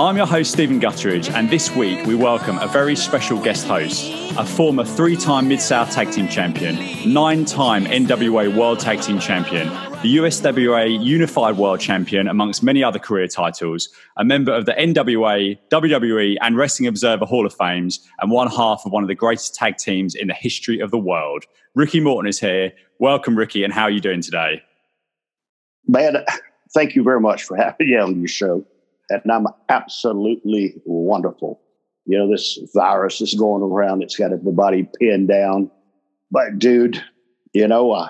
I'm your host, Stephen Gutteridge, and this week we welcome a very special guest host, a former three time Mid South Tag Team Champion, nine time NWA World Tag Team Champion, the USWA Unified World Champion, amongst many other career titles, a member of the NWA, WWE, and Wrestling Observer Hall of Fames, and one half of one of the greatest tag teams in the history of the world. Ricky Morton is here. Welcome, Ricky, and how are you doing today? Man, thank you very much for having me on your show. And I'm absolutely wonderful. You know, this virus is going around, it's got everybody pinned down. But, dude, you know, uh,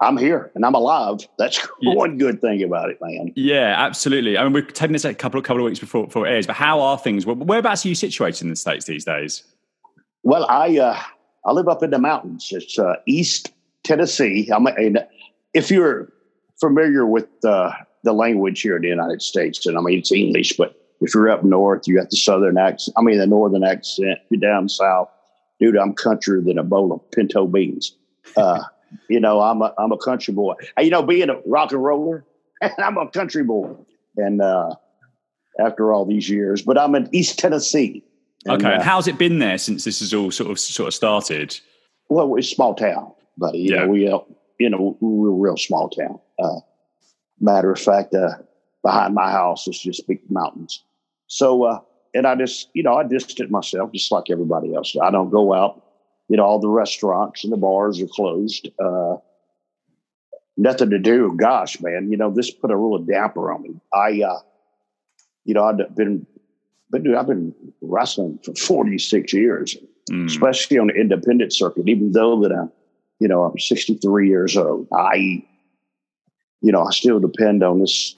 I'm here and I'm alive. That's yeah. one good thing about it, man. Yeah, absolutely. I mean, we're taking this a couple of couple of weeks before, before it airs, but how are things? Whereabouts are you situated in the states these days? Well, I uh, I live up in the mountains. It's uh, East Tennessee. I'm, and if you're familiar with uh, the language here in the United States, and I mean it's English, but if you're up north, you got the southern accent. I mean the northern accent. You're down south, dude. I'm countryer than a bowl of pinto beans. Uh, you know, I'm a I'm a country boy. You know, being a rock and roller, I'm a country boy. And uh, after all these years, but I'm in East Tennessee. And, okay, and uh, how's it been there since this has all sort of sort of started? Well, it's a small town, buddy. You yeah. know, we uh, you know we're a real small town. Matter of fact, uh, behind my house is just big mountains. So, uh, and I just you know I distant myself just like everybody else. I don't go out you know, all the restaurants and the bars are closed. Uh, nothing to do. Gosh, man, you know, this put a real damper on me. I, uh, you know, I've been, but dude, I've been wrestling for 46 years, mm. especially on the independent circuit, even though that I'm, you know, I'm 63 years old. I, you know, I still depend on this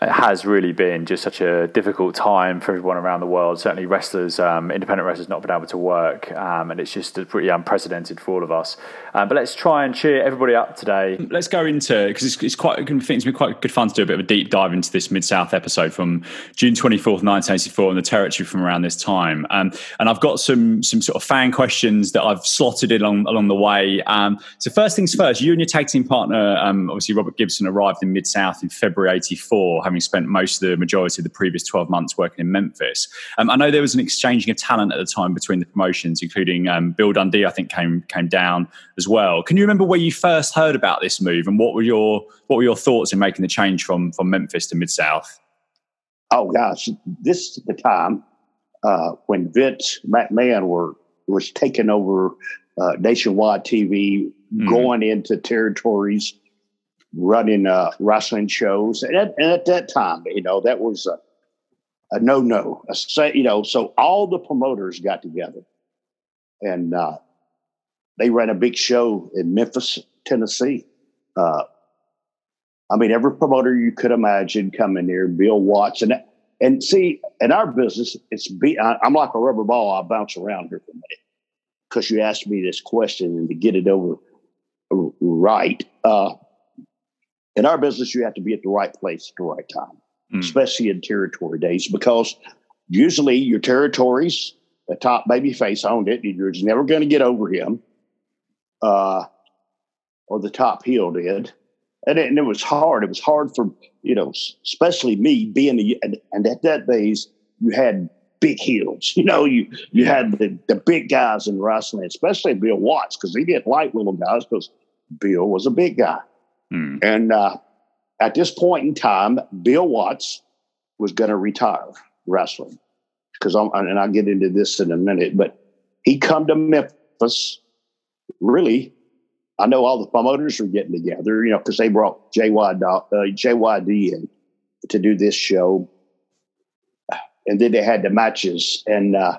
it has really been just such a difficult time for everyone around the world. Certainly, wrestlers, um, independent wrestlers, not been able to work, um, and it's just pretty unprecedented for all of us. Um, but let's try and cheer everybody up today. Let's go into because it's, it's, quite. I it's been quite good fun to do a bit of a deep dive into this Mid South episode from June twenty fourth, nineteen eighty four, and the territory from around this time. Um, and I've got some some sort of fan questions that I've slotted in along along the way. Um, so first things first, you and your tag team partner, um, obviously Robert Gibson, arrived in Mid South in February eighty four having spent most of the majority of the previous 12 months working in Memphis. Um, I know there was an exchanging of talent at the time between the promotions, including um, Bill Dundee, I think came came down as well. Can you remember where you first heard about this move and what were your what were your thoughts in making the change from from Memphis to Mid South? Oh gosh, this is the time uh, when Vince McMahon were was taking over uh, nationwide TV, mm. going into territories running uh, wrestling shows. And at, and at, that time, you know, that was a, a no no. You know, so all the promoters got together and uh, they ran a big show in Memphis, Tennessee. Uh, I mean, every promoter you could imagine coming there, Bill Watts. And, and see, in our business, it's be, I, I'm like a rubber ball. I bounce around here for a minute because you asked me this question and to get it over right. Uh, in our business, you have to be at the right place at the right time, mm. especially in territory days, because usually your territories, the top baby face owned it. You're just never going to get over him, uh, or the top heel did. And it, and it, was hard. It was hard for, you know, especially me being the, and, and at that days, you had big heels. You know, you you had the, the big guys in wrestling, especially Bill Watts, because he didn't like little guys because Bill was a big guy. Mm. And uh, at this point in time, Bill Watts was going to retire wrestling because I'm, and I'll get into this in a minute, but he come to Memphis. Really, I know all the promoters are getting together, you know, because they brought JY, uh, JYD in to do this show. And then they had the matches. And, uh,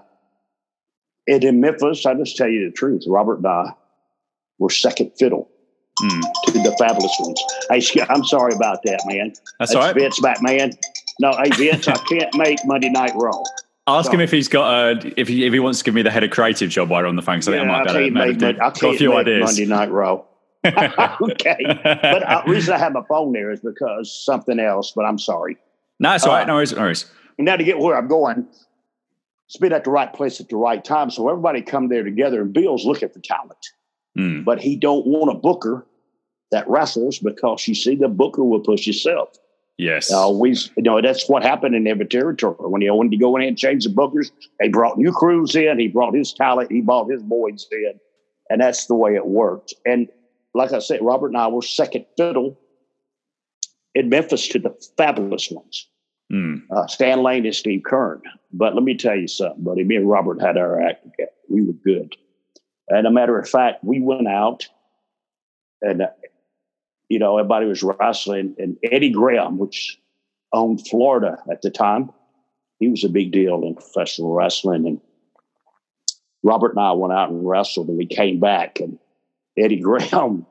and in Memphis, I just tell you the truth, Robert and I were second fiddle mm. to the fabulous ones. Hey, I'm sorry about that, man. That's, That's all right. Vince McMahon. No, hey Vince, I can't make Monday Night Raw. Ask him if he's got a if he if he wants to give me the head of creative job while on the phone. Because yeah, I think I might I can't make, I can't a few ideas. Monday Night Raw. okay, but uh, the reason I have my phone there is because something else. But I'm sorry. No, it's all right. Uh, no worries. No worries. And Now to get where I'm going, it's been at the right place at the right time. So everybody come there together, and Bill's looking for talent, mm. but he don't want a booker that wrestles because you see the booker will push himself. Yes. Always, you know, that's what happened in every territory. When he wanted to go in and change the bookers, they brought new crews in. He brought his talent. He brought his boys in. And that's the way it worked. And like I said, Robert and I were second fiddle in Memphis to the fabulous ones. Mm. Uh, Stan Lane and Steve Keirn. But let me tell you something, buddy. Me and Robert had our act together. We were good. And a matter of fact, we went out and, you know, everybody was wrestling. And Eddie Graham, which owned Florida at the time, he was a big deal in professional wrestling. And Robert and I went out and wrestled, and we came back. And Eddie Graham,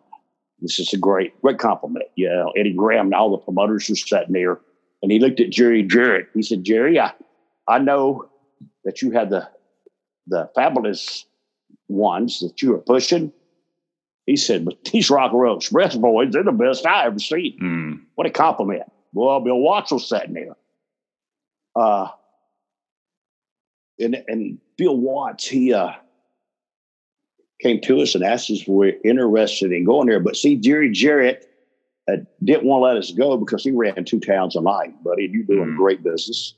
this is a great, great compliment. Yeah, Eddie Graham and all the promoters were sitting there. And he looked at Jerry Jarrett. He said, Jerry, I, I know that you had the the fabulous ones that you were pushing. He said, but these Rock and Roll Express boys, they're the best I ever seen. Mm. What a compliment. Well, Bill Watts was sitting there. Uh, and, and Bill Watts, he uh, came to us and asked us if we are interested in going there. But see, Jerry Jarrett uh, didn't want to let us go because he ran two towns a night, buddy. You're doing mm. great business.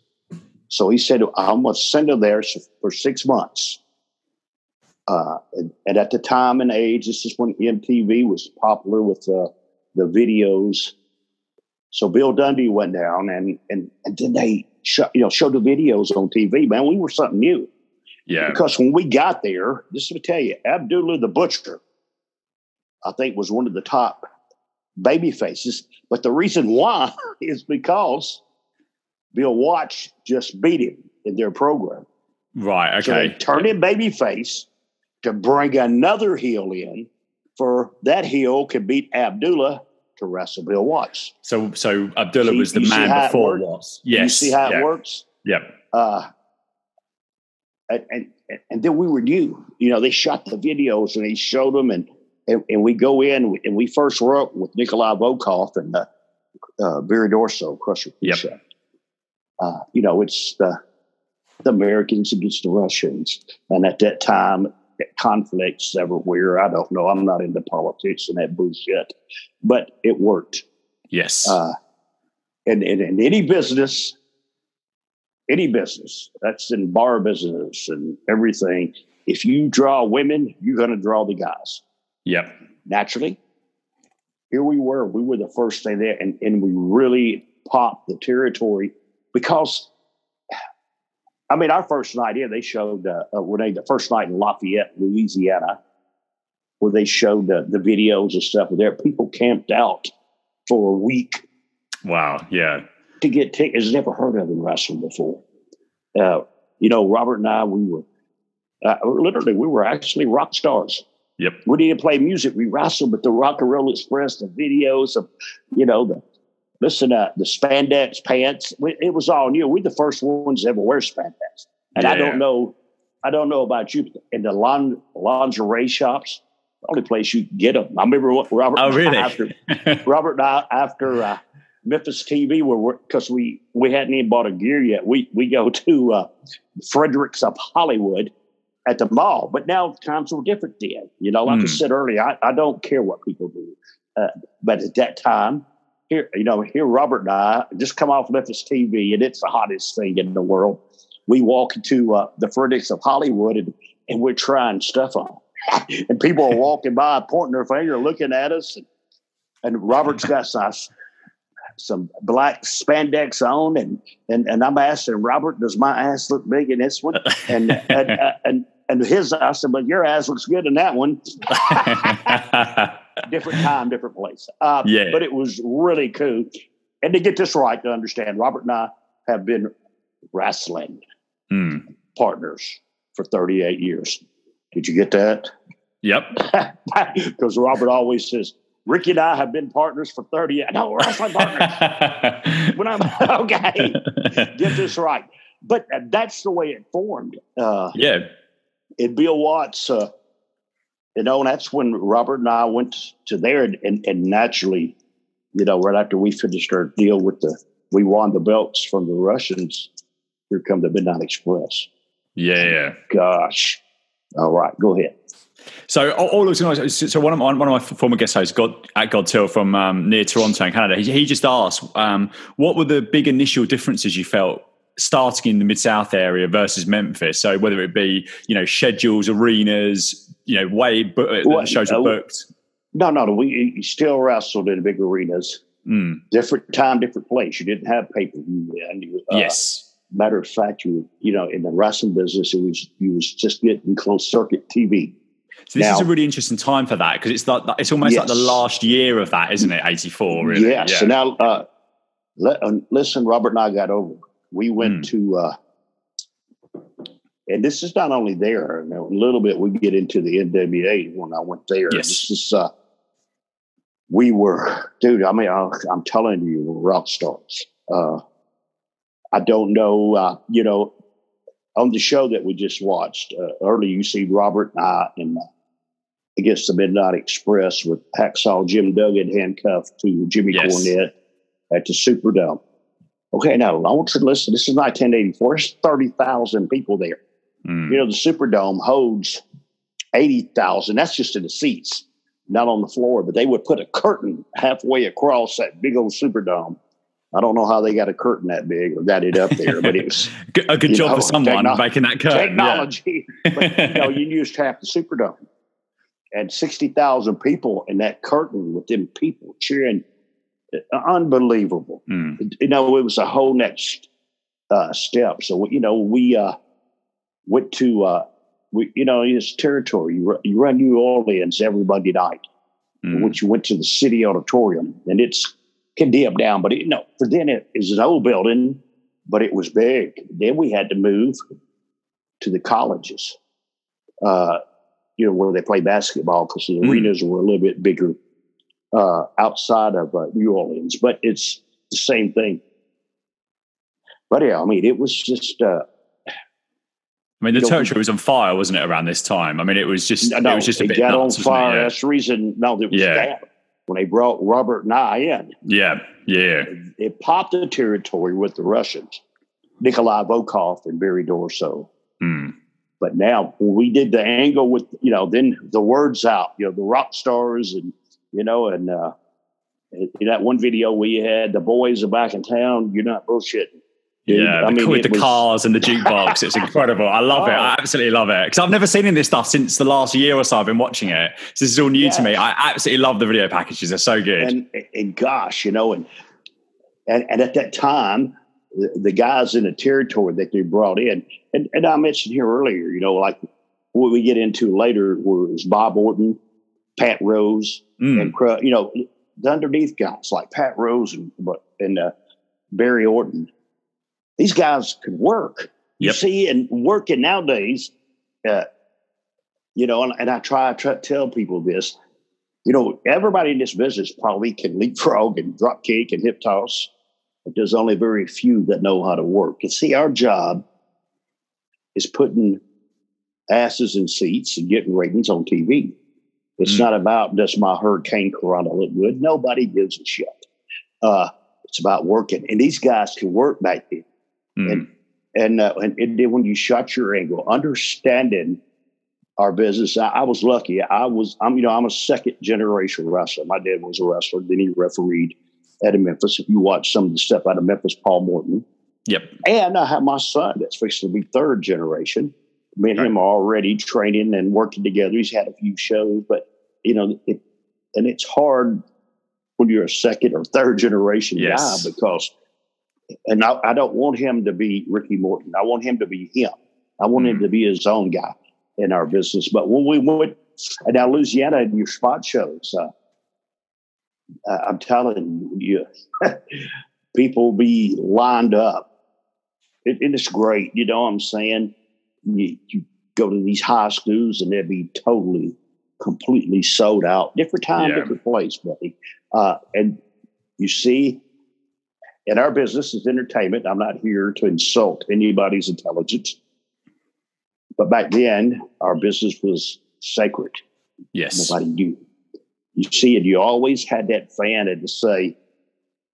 So he said, I'm going to send her there for six months. Uh, and, and, at the time and age, this is when MTV was popular with uh, the videos. So Bill Dundee went down, and and and then they show, you know showed the videos on TV. Man, we were something new. Yeah. Because when we got there, just to tell you, Abdullah the Butcher, I think, was one of the top baby faces. But the reason why is because Bill Watts just beat him in their program. Right. Okay. So they turned him baby face to bring another heel in for that heel could beat Abdullah to wrestle Bill Watts. So so Abdullah see, was the man before Watts. Yes. You see how yeah. it works? Yep. Uh, and, and, and then we were new. You know, they shot the videos and they showed them, and and, and we go in and we first worked with Nikolai Volkov and uh, uh, Barry Darsow, Crusher. Yep. Uh, you know, it's the the Americans against the Russians, and at that time, conflicts everywhere. I don't know. I'm not into politics and that bullshit, but it worked. Yes. Uh, and, and in any business, any business that's in bar business and everything, if you draw women, you're going to draw the guys. Yep. Naturally. Here we were. We were the first thing there, and, and we really popped the territory because I mean, our first night in, they showed uh, uh, they the first night in Lafayette, Louisiana, where they showed uh, the videos and stuff. There, people camped out for a week. Wow! Yeah, to get tickets. Never heard of in wrestling before. Uh, you know, Robert and I, we were uh, literally we were actually rock stars. Yep. We didn't play music. We wrestled, but the Rock and Roll Express, the videos of, you know, the listen, uh, the spandex pants, it was all new. We're the first ones to ever wear spandex. And yeah. I don't know, I don't know about you, in the lin- lingerie shops, the only place you get them. I remember what Robert. Oh, really? After Robert and I, after uh, Memphis TV, where because we we hadn't even bought a gear yet, we we go to uh, Fredericks of Hollywood at the mall. But now times were different then. You know, like mm. I hmm. said earlier, I, I don't care what people do, uh, but at that time, here, you know, here Robert and I just come off Memphis TV, and it's the hottest thing in the world. We walk into uh, the Fredericks of Hollywood, and, and we're trying stuff on, and people are walking by, pointing their finger, looking at us, and, and Robert's got some some black spandex on, and and and I'm asking Robert, does my ass look big in this one? And and, and and his I said, but your ass looks good in that one. different time, different place. Uh, yeah. But it was really cool. And to get this right, to understand, Robert and I have been wrestling mm. partners for 38 years. Did you get that? Yep. Because Robert always says, Ricky and I have been partners for 30 years. No, wrestling partners. when I'm okay, get this right. But uh, that's the way it formed. Uh, yeah. And Bill Watts, uh, you know, and that's when Robert and I went to there, and, and, and, naturally, you know, right after we finished our deal with the, we won the belts from the Russians. Here come the Midnight Express. Yeah. Gosh. All right, go ahead. So all looks nice. So one of my, one of my former guest hosts, God at Godtill from um, near Toronto in Canada, he, he just asked, um, what were the big initial differences you felt starting in the mid south area versus Memphis? So whether it be you know schedules, arenas, you know way bu- well, shows are booked. No, no, no. We still wrestled in big arenas. Mm. Different time, different place. You didn't have pay per view then. Uh, yes. Matter of fact, you you know in the wrestling business, it was you was just getting closed circuit TV. So this now, is a really interesting time for that because it's like it's almost yes. like the last year of that, isn't it? Eighty four, really. Yes. Yeah. So now, uh, let, uh, listen, Robert and I got over. We went mm. to, uh, and this is not only there. a little bit we get into the NWA when I went there. Yes. This is uh, we were, dude. I mean, I, am telling you, we're rock stars. Uh, I don't know, uh, you know, on the show that we just watched uh, earlier, you see Robert and I in uh, against the Midnight Express with Hacksaw Jim Duggan handcuffed to Jimmy yes. Cornette at the Superdome. Okay, now I want you to listen. This is 1984. There's 30,000 people there. Mm. You know, the Superdome holds 80,000. That's just in the seats not on the floor, but they would put a curtain halfway across that big old Superdome. I don't know how they got a curtain that big or got it up there, but it was a good job know, for someone techno- making that curtain. Technology, yeah. but you know, you used half the Superdome, and sixty thousand people in that curtain with them people cheering, uh, unbelievable. Mm. You know, it was a whole next uh, step. So you know, we uh, went to uh, we, you know, it's territory. You, you run New Orleans every Monday night, mm. which you went to the city auditorium, and it's condemned down. But it, you know, for then it is an old building, but it was big. Then we had to move to the colleges, uh, you know, where they play basketball because the mm. arenas were a little bit bigger uh, outside of uh, New Orleans. But it's the same thing. But yeah, I mean, it was just uh, I mean, the territory was on fire, wasn't it? Around this time, I mean, it was just no, it was just a bit got nuts, on fire. Yeah. That's the reason. No, it was yeah. that when they brought Robert and I in. Yeah, yeah. It, it popped the territory with the Russians, Nikolai Volkov and Barry Darsow. Mm. But now, when we did the angle with, you know, then the words out, you know, the rock stars and, you know, and uh, in that one video we had, the boys are back in town, you're not bullshitting. Yeah, I mean, with the was... cars and the jukebox, it's incredible. I love oh. it. I absolutely love it because I've never seen any of this stuff since the last year or so. I've been watching it. So this is all new yeah. to me. I absolutely love the video packages. They're so good. And, and gosh, you know, and, and and at that time, the, the guys in the territory that they brought in, and, and I mentioned here earlier, you know, like what we get into later was Bob Orton, Pat Rose, mm. and you know, the underneath guys like Pat Rose and and uh, Barry Orton these guys could work. You yep. see, and working nowadays, uh, you know, and, and I try to tell people this. You know, everybody in this business probably can leapfrog and drop kick and hip toss, but there's only very few that know how to work. And see, our job is putting asses in seats and getting ratings on TV. It's mm. not about does my hurricanrana look good? Nobody gives a shit. Uh, it's about working, and these guys can work back then. Mm. And and, uh, and, and when you shot your angle, understanding our business, I, I, was lucky. I was I'm you know I'm a second generation wrestler. My dad was a wrestler. Then he refereed at Memphis. If you watch some of the stuff out of Memphis, Paul Morton. Yep. And I have my son that's fixing to be third generation. Me and right. him are already training and working together. He's had a few shows, but you know, it, and it's hard when you're a second or third generation yes. guy because and I, I, don't want him to be Ricky Morton. I want him to be him. I want mm him to be his own guy in our business. But when we went now Louisiana and your spot shows, uh, I'm telling you, people be lined up. It, and it's great. You know what I'm saying? You, you go to these high schools and they'll be totally, completely sold out. Different time, yeah. different place, buddy. Uh, and you see, and our business is entertainment. I'm not here to insult anybody's intelligence. But back then, our business was sacred. Yes. Nobody knew. You see it, you always had that fan and to say,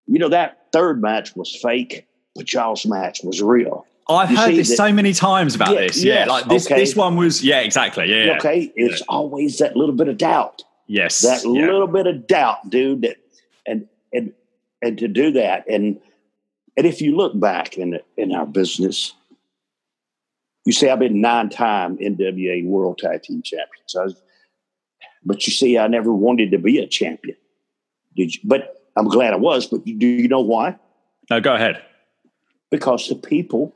you know, that third match was fake, but y'all's match was real. Oh, I've You heard this that- so many times about Yeah, this. Yeah, yes, like this. okay. This one was. Yeah, exactly. Yeah. yeah. Okay, it's always that little bit of doubt. Yes. that yeah. little bit of doubt, dude. That, and and to do that, and and if you look back in in our business, you see, I've been nine time NWA World Tag Team Champions. I was, but you see, I never wanted to be a champion. Did you? But I'm glad I was. But do you know why? No, go ahead. Because the people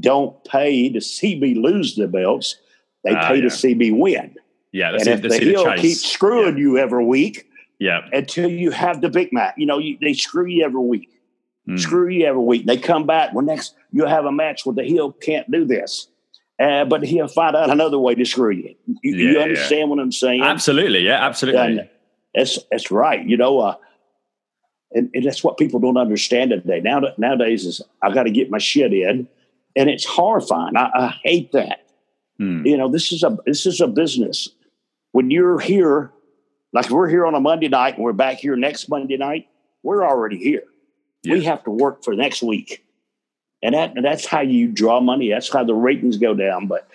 don't pay to see me lose the belts; they Ah, pay yeah. to see me win. Yeah. and That's if it. the heel The keeps screwing you every week, Yeah. until you have the big match. You know, you, they screw you every week. Mm. Screw you every week. They come back. Well, next you'll have a match where the heel can't do this, uh, but he'll find out another way to screw you. You, you Yeah, yeah. understand what I'm saying? Absolutely. Yeah. Absolutely. And that's that's right. You know, uh, and, and that's what people don't understand today. Now nowadays is I got to get my shit in, and it's horrifying. I, I hate that. Mm. You know, this is a this is a business. When you're here, like if we're here on a Monday night and we're back here next Monday night, we're already here. We have to work for next week, and that, that's how you draw money. That's how the ratings go down. But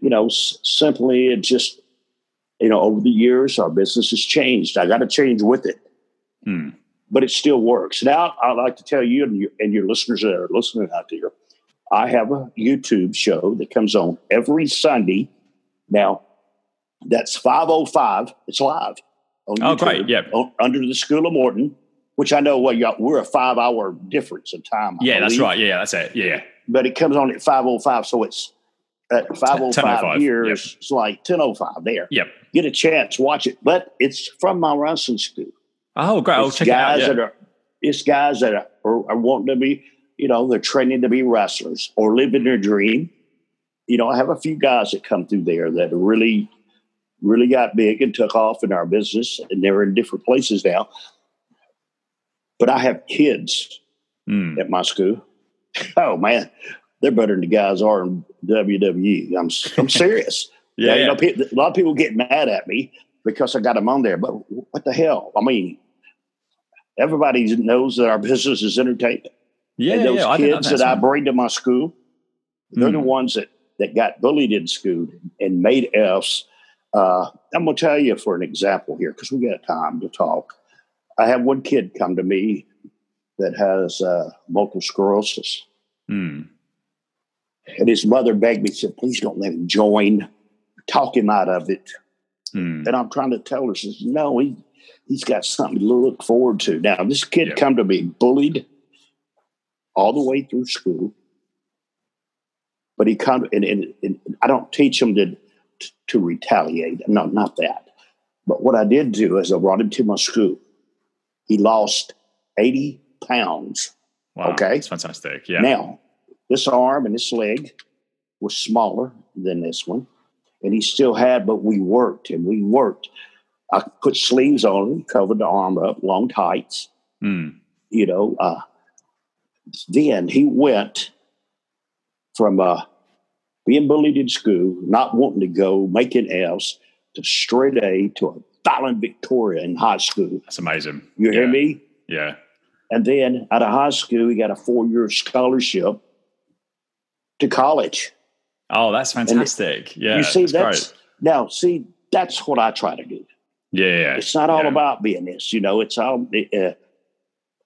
you know, s- simply it just you know over the years our business has changed. I got to change with it, Mm. but it still works. Now I'd like to tell you and your, and your listeners that are listening out there, I have a YouTube show that comes on every Sunday. Now that's five oh five. It's live. On Oh, YouTube, great, yeah. on- under the School of Morton, which I know what y'all, we're a five hour difference in time. I Yeah. That's right. Yeah. That's it. Yeah. but it comes on at 505 so it's at 505 10:05, here yep. it's, like 1005 there Yep. get a chance watch it but it's from my wrestling school Oh, great. I'll it's check it out. guys Yeah. that are it's guys that are, are, are wanting to be you know they're training to be wrestlers or living their dream you know i have a few guys that come through there that really really got big and took off in our business and they're in different places now but i have kids Mm. at my school. Oh man, they're better than the guys are in WWE. I'm I'm serious. Yeah. you know, a lot of people get mad at me because I got them on there. But what the hell? I mean, everybody knows that our business is entertainment. Yeah. and those yeah. I kids that's that I bring to my school, they're the Mm. ones that that got bullied in school and made F's. Uh, I'm gonna tell you for an example here because we got time to talk. I have one kid come to me that has uh, multiple sclerosis. Mm. And his mother begged me, said, please don't let him join. Talk him out of it. Mm. And I'm trying to tell her, says, no, he, he's got something to look forward to. Now, this kid Yeah. come to be bullied all the way through school. But he come and, and, and I don't teach him to, to retaliate. No, not that. But what I did do is I brought him to my school. He lost 80 pounds. Wow. Okay. That's fantastic. Yeah. Now, this arm and this leg was smaller than this one, and he still had, but we worked and we worked. I put sleeves on him, covered the arm up, long tights, Mm. you know. Uh, then he went from uh, being bullied in school, not wanting to go, making F's, to straight A to a violent Victoria in high school. That's amazing. You hear Yeah. me? Yeah. And then out of high school, he got a four year scholarship to college. Oh, that's fantastic. yeah. you see, that's, that's, great. now, see, that's what I try to do. Yeah. yeah. It's not all yeah. about being this, you know, it's all, uh,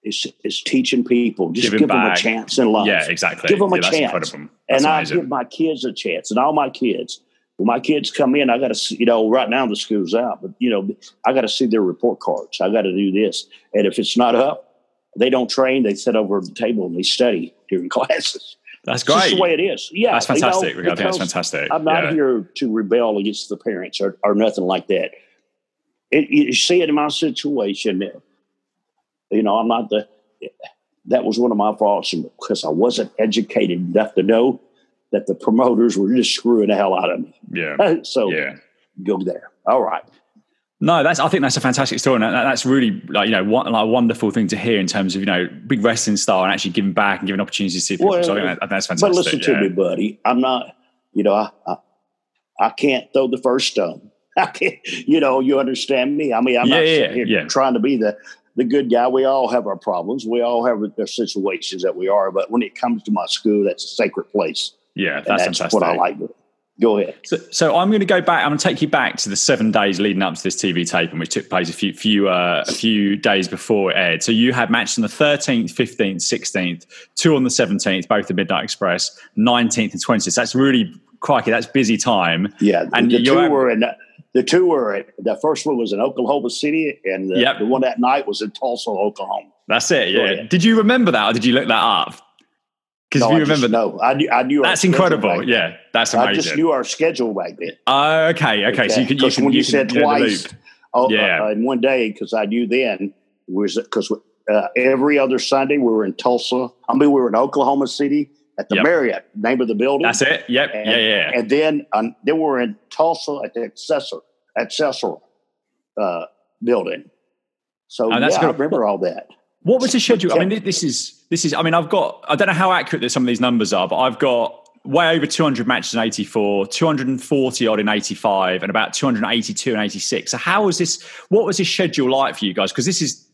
it's, it's teaching people, just Giving give them a chance in life. Yeah, exactly. Give 'em a yeah, that's chance. That's and I amazing. give my kids a chance, and all my kids. When my kids come in, I got to, you know, right now the school's out, but you know, I got to see their report cards. I got to do this, and if it's not up, they don't train. They sit over the table and they study during classes. that's great. the way it is. Yeah, that's you know, fantastic. I think that's fantastic. I'm not yeah. here to rebel against the parents or, or nothing like that. It, you see it in my situation. You know, I'm not the. That was one of my faults because I wasn't educated enough to know that the promoters were just screwing the hell out of me. Yeah. so Yeah. go there. All right. No, that's. I think that's a fantastic story, and that, that's really like you know one, like a wonderful thing to hear in terms of you know big wrestling star and actually giving back and giving opportunities to people. Well, so I think that, that's fantastic. But listen to me, buddy. I'm not. You know, I, I I can't throw the first stone. I can't. You know, you understand me. I mean, I'm Yeah, not yeah, sitting here yeah. trying to be the the good guy. We all have our problems. We all have the situations that we are. But when it comes to my school, that's a sacred place. Yeah, that's, that's what I like. Go ahead. So, so, I'm going to go back. I'm going to take you back to the seven days leading up to this TV taping, which took place a few few uh, a few days before it aired. So you had matches on the 13th, 15th, 16th, two on the 17th, both the Midnight Express, 19th and 20th. So That's really crikey. That's busy time. Yeah, and the two were in. The two were the first one was in Oklahoma City, and the, yep. the one that night was in Tulsa, Oklahoma. That's it. Yeah. Did you remember that, or did you look that up? Because no, if you remember, no, I knew. I knew that's incredible. Yeah, that's amazing. I just knew our schedule back then. Oh, okay, okay. okay. So you could, you can, when you, you said twice, oh, yeah, uh, in one day, because I knew then was because uh, every other Sunday we were in Tulsa. I mean, we were in Oklahoma City at the yep. Myriad, name of the building. That's it. Yep. And, yeah, yeah. And then um, then we were in Tulsa at the Accessor Accessor uh, building. So oh, yeah, I remember all that. What was the schedule? I mean, this is this is. I mean, I've got. I don't know how accurate that some of these numbers are, but I've got way over 200 matches in 84, 240 odd in 85, and about 282 and 86. So, how was this? What was this schedule like for you guys? Because this is.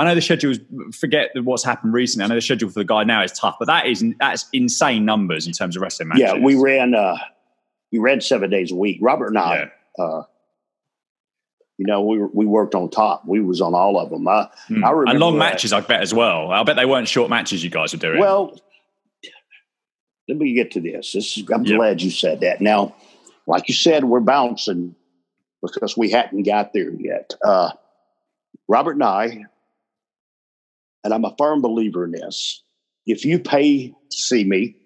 I know the schedule. Forget what's happened recently. I know the schedule for the guy now is tough, but that is that's insane numbers in terms of wrestling matches. Yeah, we ran. uh We ran seven days a week. Robert and I. Yeah. Uh, you know, we we worked on top. We was on all of them. I, mm. I remember and long that. matches, I bet as well. I bet they weren't short matches you guys were doing. Well, let me get to this. This is, I'm yep. glad you said that. Now, like you said, we're bouncing because we hadn't got there yet. Uh, Robert and I, and I'm a firm believer in this. If you pay to see me,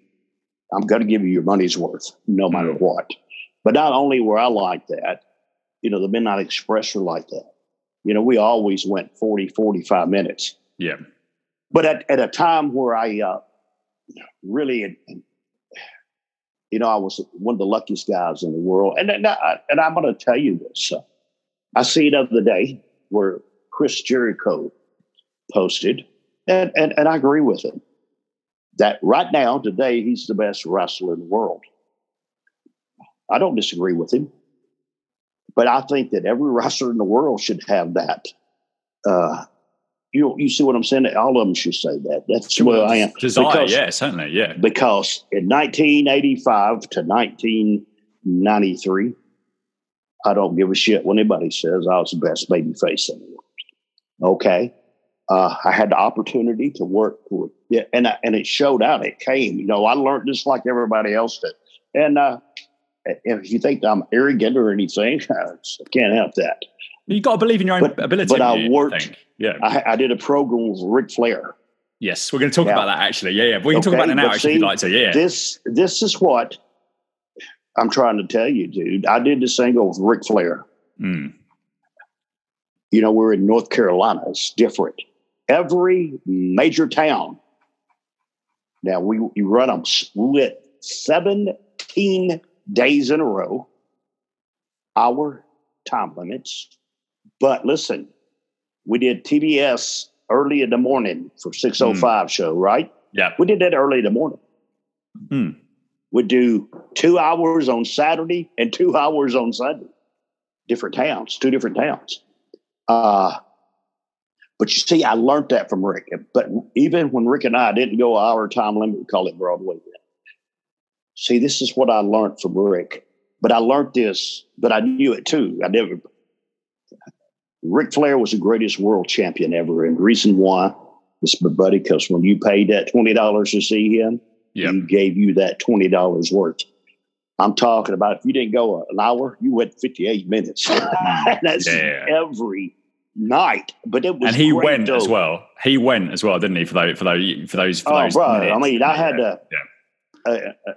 I'm going to give you your money's worth, no matter mm. what. But not only were I like that, you know, the Midnight Express are like that. You know, we always went 40, 45 minutes. Yeah. But at, at a time where I uh, really, you know, I was one of the luckiest guys in the world. And, and, I, and I'm going to tell you this. Uh, I see it other day where Chris Jericho posted, and, and, and I agree with him, that right now, today, he's the best wrestler in the world. I don't disagree with him. But I think that every wrestler in the world should have that. Uh, you you see what I'm saying? All of them should say that. That's sure, where I am. Desire, because, yeah, certainly, yeah. Because in 1985 to 1993, I don't give a shit what anybody says I was the best baby face in the world. Okay. Uh, I had the opportunity to work for yeah, and I, and it showed out. It came. You know, I learned just like everybody else did. And uh, if you think I'm arrogant or anything, I can't help that. You got to believe in your own but, ability. But I worked. Yeah, I, I, did a program with Ric Flair. Yes, we're going to talk about that actually. Yeah, yeah, we can okay, talk about it now. Actually, see, if you'd like to. Yeah, this this is what I'm trying to tell you, dude. I did the single with Ric Flair. Mm. You know, we're in North Carolina. It's different. Every major town. Now we, we run them split 17 days in a row, our time limits. But listen, we did TBS early in the morning for 605 mm. show, right? Yeah. We did that early in the morning. Mm. We do two hours on Saturday and two hours on Sunday. Different towns, two different towns. Uh, but you see, I learned that from Rick. But even when Rick and I didn't go our time limit, we call it Broadway. See, this is what I learned from Rick. But I learned this, but I knew it too. I never. Ric Flair was the greatest world champion ever. And reason why is, my buddy, because when you paid that $20 to see him, yep. he gave you that $20 worth. I'm talking about if you didn't go an hour, you went 58 minutes. That's yeah. every night. But it was and he went though. as well. He went as well, didn't he? For those for those for those. For oh, those bro! I mean, I had to. Yeah uh, uh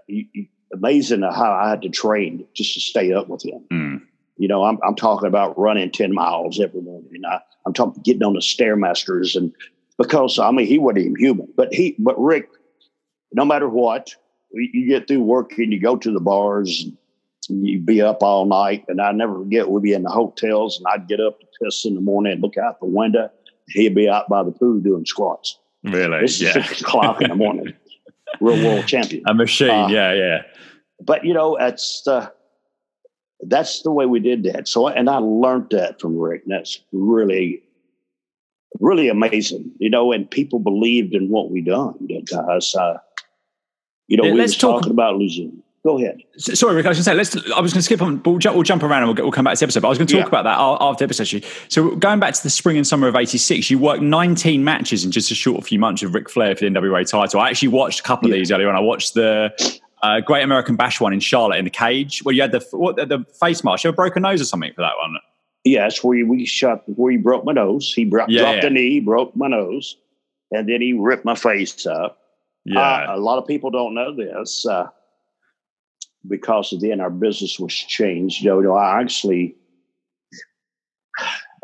amazing how I had to train just to stay up with him. Mm. You know, I'm, I'm talking about running 10 miles every morning. I, I'm talking getting on the Stairmasters and because I mean, he wasn't even human, but he, but Rick, no matter what, you get through work and you go to the bars and you be up all night. And I never forget, we'd be in the hotels and I'd get up to piss in the morning and look out the window. He'd be out by the pool doing squats. Really? It's yeah. six o'clock in the morning. real world champion. A machine, uh, yeah, yeah. But you know, that's the that's the way we did that. So, and I learned that from Rick. And that's really really amazing, you know, and people believed in what we done, guys. Uh, you know, yeah, we were talking about losing. Go ahead. Sorry, Rick. I was going to say, let's. I was going to skip on. We'll, we'll jump around and we'll, get, we'll come back to the episode. But I was going to talk yeah. about that after the episode. So going back to the spring and summer of '86, you worked 19 matches in just a short few months with Ric Flair for the NWA title. I actually watched a couple yeah. of these earlier on. I watched the uh, Great American Bash one in Charlotte in the cage where you had the what the face mask. You have a broken nose or something for that one. Yes, where we shot where he broke my nose. He bro- yeah, dropped a knee, broke my nose, and then he ripped my face up. Yeah, uh, a lot of people don't know this uh, because then our business was changed. You know, I actually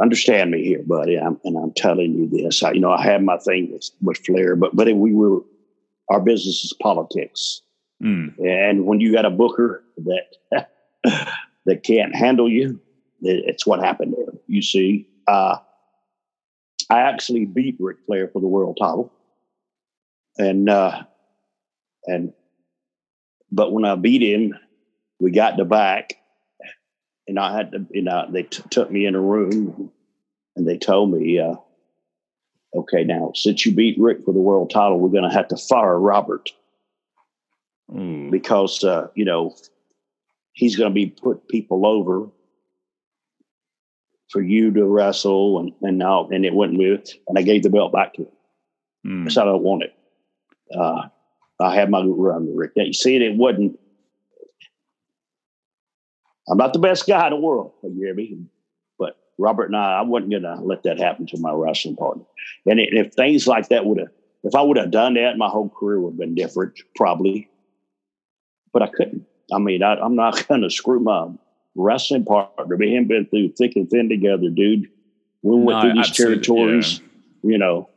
understand me here, buddy, I'm, and I'm telling you this. I, you know, I had my thing with, with Flair, but but we were our business is politics, mm. and when you got a booker that that can't handle you, it's what happened there. You see, uh, I actually beat Ric Flair for the world title, and uh, and but when I beat him, we got the back, and I had to, you know, they t- took me in a room, and they told me, uh, okay, now since you beat Rick for the world title, we're going to have to fire Robert mm. because uh, you know he's going to be put people over for you to wrestle and and now and it wouldn't move. And I gave the belt back to him. Mm. So I don't want it. Uh, I had my run, Rick. You see it, it wasn't. I'm not the best guy in the world, you hear me? But Robert and I, I wasn't going to let that happen to my wrestling partner. And it, if things like that would have, if I would have done that, my whole career would have been different, probably. But I couldn't. I mean, I, I'm not going to screw my wrestling partner. Me and been through thick and thin together, dude. We went no, through these territories, yeah. you know.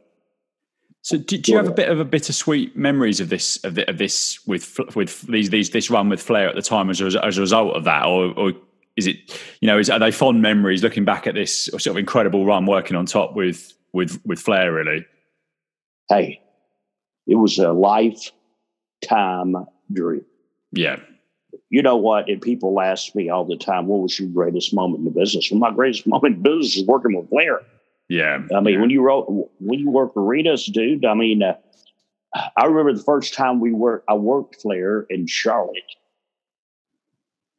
So, do, do you have a bit of a bittersweet memories of this of, the, of this with with these these this run with Flair at the time as a, as a result of that, or, or is it you know is are they fond memories looking back at this sort of incredible run working on top with with with Flair? Really, hey, it was a lifetime dream. Yeah, you know what? And people ask me all the time, what was your greatest moment in the business? Well, my greatest moment in business is working with Flair. Yeah. I mean, yeah. when you wrote, when you work arenas, dude, I mean, uh, I remember the first time we worked, I worked Flair in Charlotte.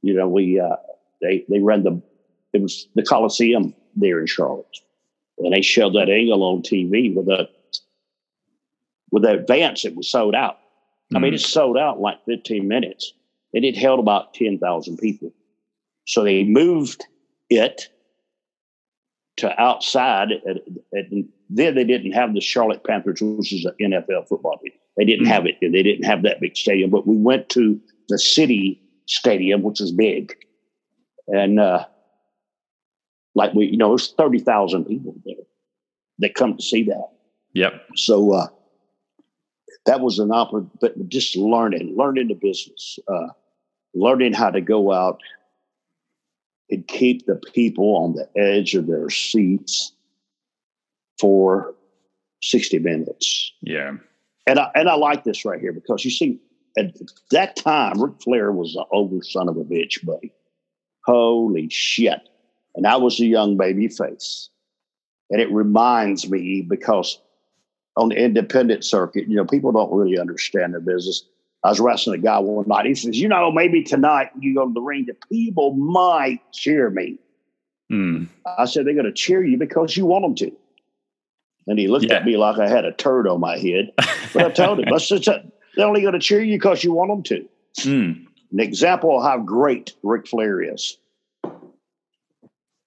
You know, we, uh, they, they ran the, it was the Coliseum there in Charlotte. And they showed that angle on TV with a, with the Vance, it was sold out. Mm. I mean, mm. it sold out like 15 minutes and it held about 10,000 people. So they moved it to outside. And then they didn't have the Charlotte Panthers, which is an NFL football team. They didn't mm-hmm. have it. They didn't have that big stadium. But we went to the city stadium, which is big. And uh, like we, you know, there's 30,000 people there that come to see that. Yep. So uh, that was an opportunity, but just learning, learning the business, uh, learning how to go out and keep the people on the edge of their seats for 60 minutes. Yeah. And I, and I like this right here because you see, at that time, Ric Flair was an older son of a bitch, buddy. Holy shit. And I was a young baby face. And it reminds me because on the independent circuit, you know, people don't really understand the business. I was wrestling a guy one night. He says, "You know, maybe tonight you go to the ring, the people might cheer me." Mm. I said, "They're going to cheer you because you want them to." And he looked yeah. at me like I had a turd on my head. But I told him, "Let's just they're only going to cheer you because you want them to." Mm. An example of how great Ric Flair is.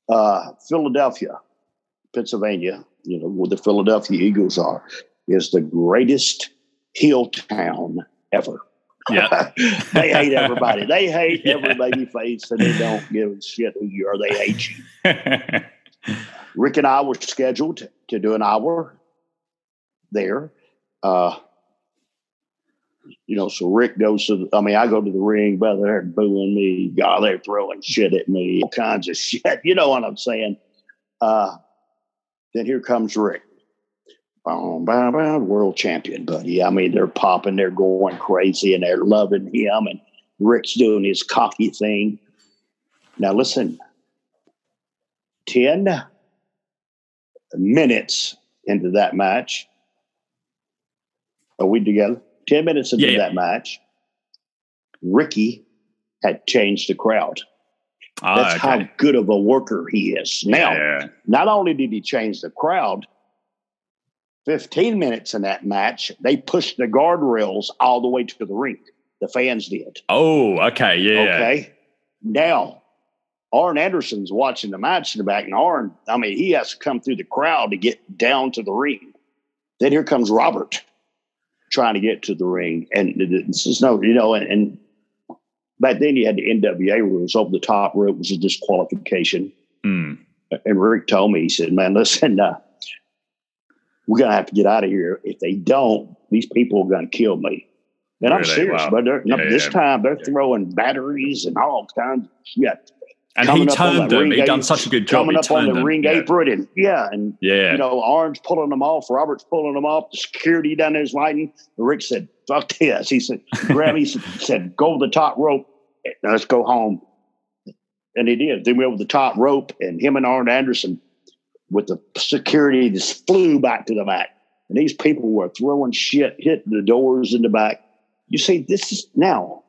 Uh, Philadelphia, Pennsylvania, you know, where the Philadelphia Eagles are, is the greatest heel town ever. Yeah. they hate everybody. They hate yeah. every baby face and they don't give a shit who you are. They hate you. Rick and I were scheduled to do an hour there. Uh, you know, so Rick goes to, the, I mean, I go to the ring, but they're booing me. God, they're throwing shit at me, all kinds of shit. You know what I'm saying? Uh, then here comes Rick. Boom, boom, boom, world champion, buddy. I mean, they're popping, they're going crazy, and they're loving him. And Rick's doing his cocky thing. Now, listen 10 minutes into that match. Are we together? 10 minutes into Yeah, yeah. that match, Ricky had changed the crowd. Ah, That's okay. how good of a worker he is. Now, Yeah. not only did he change the crowd, 15 minutes in that match, they pushed the guardrails all the way to the rink. The fans did. Oh, okay. Yeah. Okay. Now, Arn Anderson's watching the match in the back, and Arn, I mean, he has to come through the crowd to get down to the ring. Then here comes Robert trying to get to the ring. And this is no, you know, and, and back then you had the NWA rules over the top rope was a disqualification. Mm. And Rick told me, he said, man, listen, uh, we're going to have to get out of here. If they don't, these people are going to kill me. And I'm serious, Wow. but they're, no, Yeah, this yeah. time they're throwing batteries and all kinds of shit. And Coming he turned them. He done such a good job. Coming He up on turned the them. ring yeah. apron, and yeah, and Yeah. you know, Arn's pulling them off, Robert's pulling them off, the security down there's lighting. Rick said, fuck this. He said, grab me, he said- said, go to the top rope, eh, let's go home. And he did. Then we over the top rope, and him and Arn Anderson with the security just flew back to the back. And these people were throwing shit, hitting the doors in the back. You see, this is now.